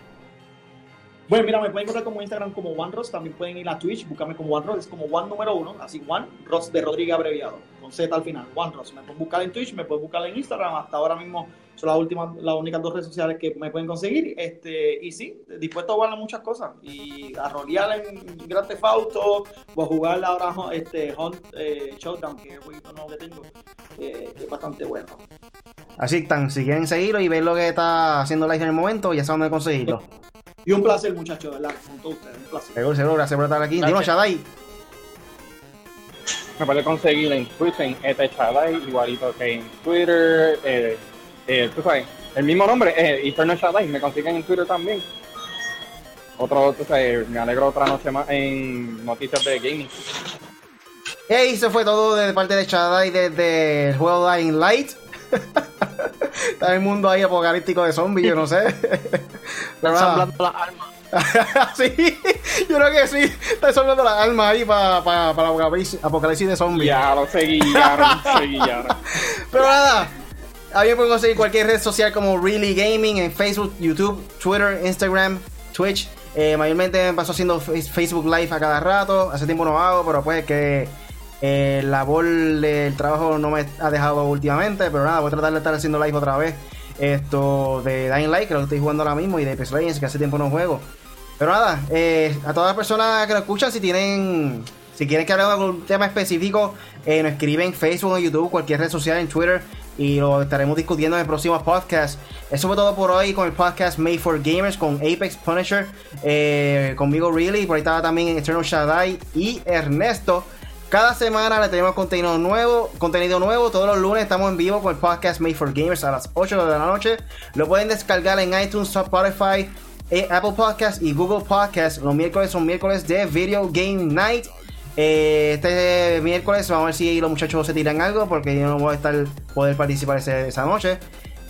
Bueno, mira, me pueden encontrar como Instagram como OneRoss, también pueden ir a Twitch, buscarme como OneRoss, es como One número uno, así One, Ross de Rodríguez abreviado, con Z al final, OneRoss. Me pueden buscar en Twitch, me pueden buscar en Instagram, hasta ahora mismo son las últimas, las únicas dos redes sociales que me pueden conseguir. Este, y sí, dispuesto a jugar a muchas cosas. Y a rolear en Grand Theft Auto, o a jugar ahora este, Hunt eh, Showdown, que es el jueguito nuevo que tengo, es bastante bueno. Así están, si quieren seguirlo y ver lo que está haciendo live en el momento, ya saben dónde conseguirlo. Y un placer, muchachos, ¿verdad? Con todos ustedes, un placer. Seguro, seguro, gracias por estar aquí. Dime, Shadai. Me puede conseguir en Twitter, en etchadai, igualito que en Twitter. Eh, eh, tú sabes, el mismo nombre, eh, Eternal Shadai, me consiguen en Twitter también. Otro, tú sabes, me alegro otra noche más en noticias de gaming. Hey, eso fue todo de parte de Shadai desde el juego Dying Light. Está el mundo ahí apocalíptico de zombies, yo no sé. Están ensamblando las armas. sí, yo creo que sí. Está ensamblando las armas ahí para pa, pa, apocalipsis, de zombies. Ya, lo seguillaron, seguillaron. Pero nada. A mí me pueden conseguir cualquier red social como Really Gaming en Facebook, YouTube, Twitter, Instagram, Twitch. Eh, mayormente me paso haciendo Facebook Live a cada rato. Hace tiempo no hago, pero pues que eh, la labor del trabajo no me ha dejado últimamente, pero nada, voy a tratar de estar haciendo live otra vez. Esto de Dying Light, que lo estoy jugando ahora mismo, y de PS Legends, que hace tiempo no juego. Pero nada, eh, a todas las personas que lo escuchan, si tienen, si quieren que hablemos de algún tema específico, eh, nos escriben en Facebook, en YouTube, cualquier red social, en Twitter, y lo estaremos discutiendo en el próximo podcast. Eso fue todo por hoy con el podcast Made for Gamers con Apex Punisher, eh, conmigo Really, por ahí estaba también Eternal Shaddai y Ernesto. Cada semana le tenemos contenido nuevo, contenido nuevo. Todos los lunes estamos en vivo con el podcast Made for Gamers a las 8 de la noche. Lo pueden descargar en iTunes, Spotify, eh, Apple Podcast y Google Podcast. Los miércoles son miércoles de Video Game Night. Eh, este miércoles vamos a ver si los muchachos se tiran algo porque yo no voy a estar poder participar esa noche.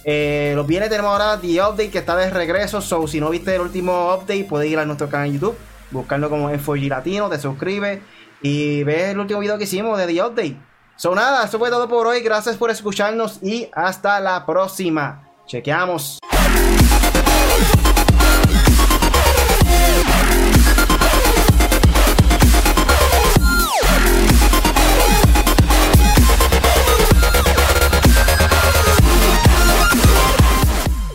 Eh, los viernes tenemos ahora The Update que está de regreso. So, si no viste el último update, puedes ir a nuestro canal de YouTube, buscarlo como F4G Latino, te suscribes y ves el último video que hicimos de The Update. So nada, eso fue todo por hoy. Gracias por escucharnos y hasta la próxima. Chequeamos.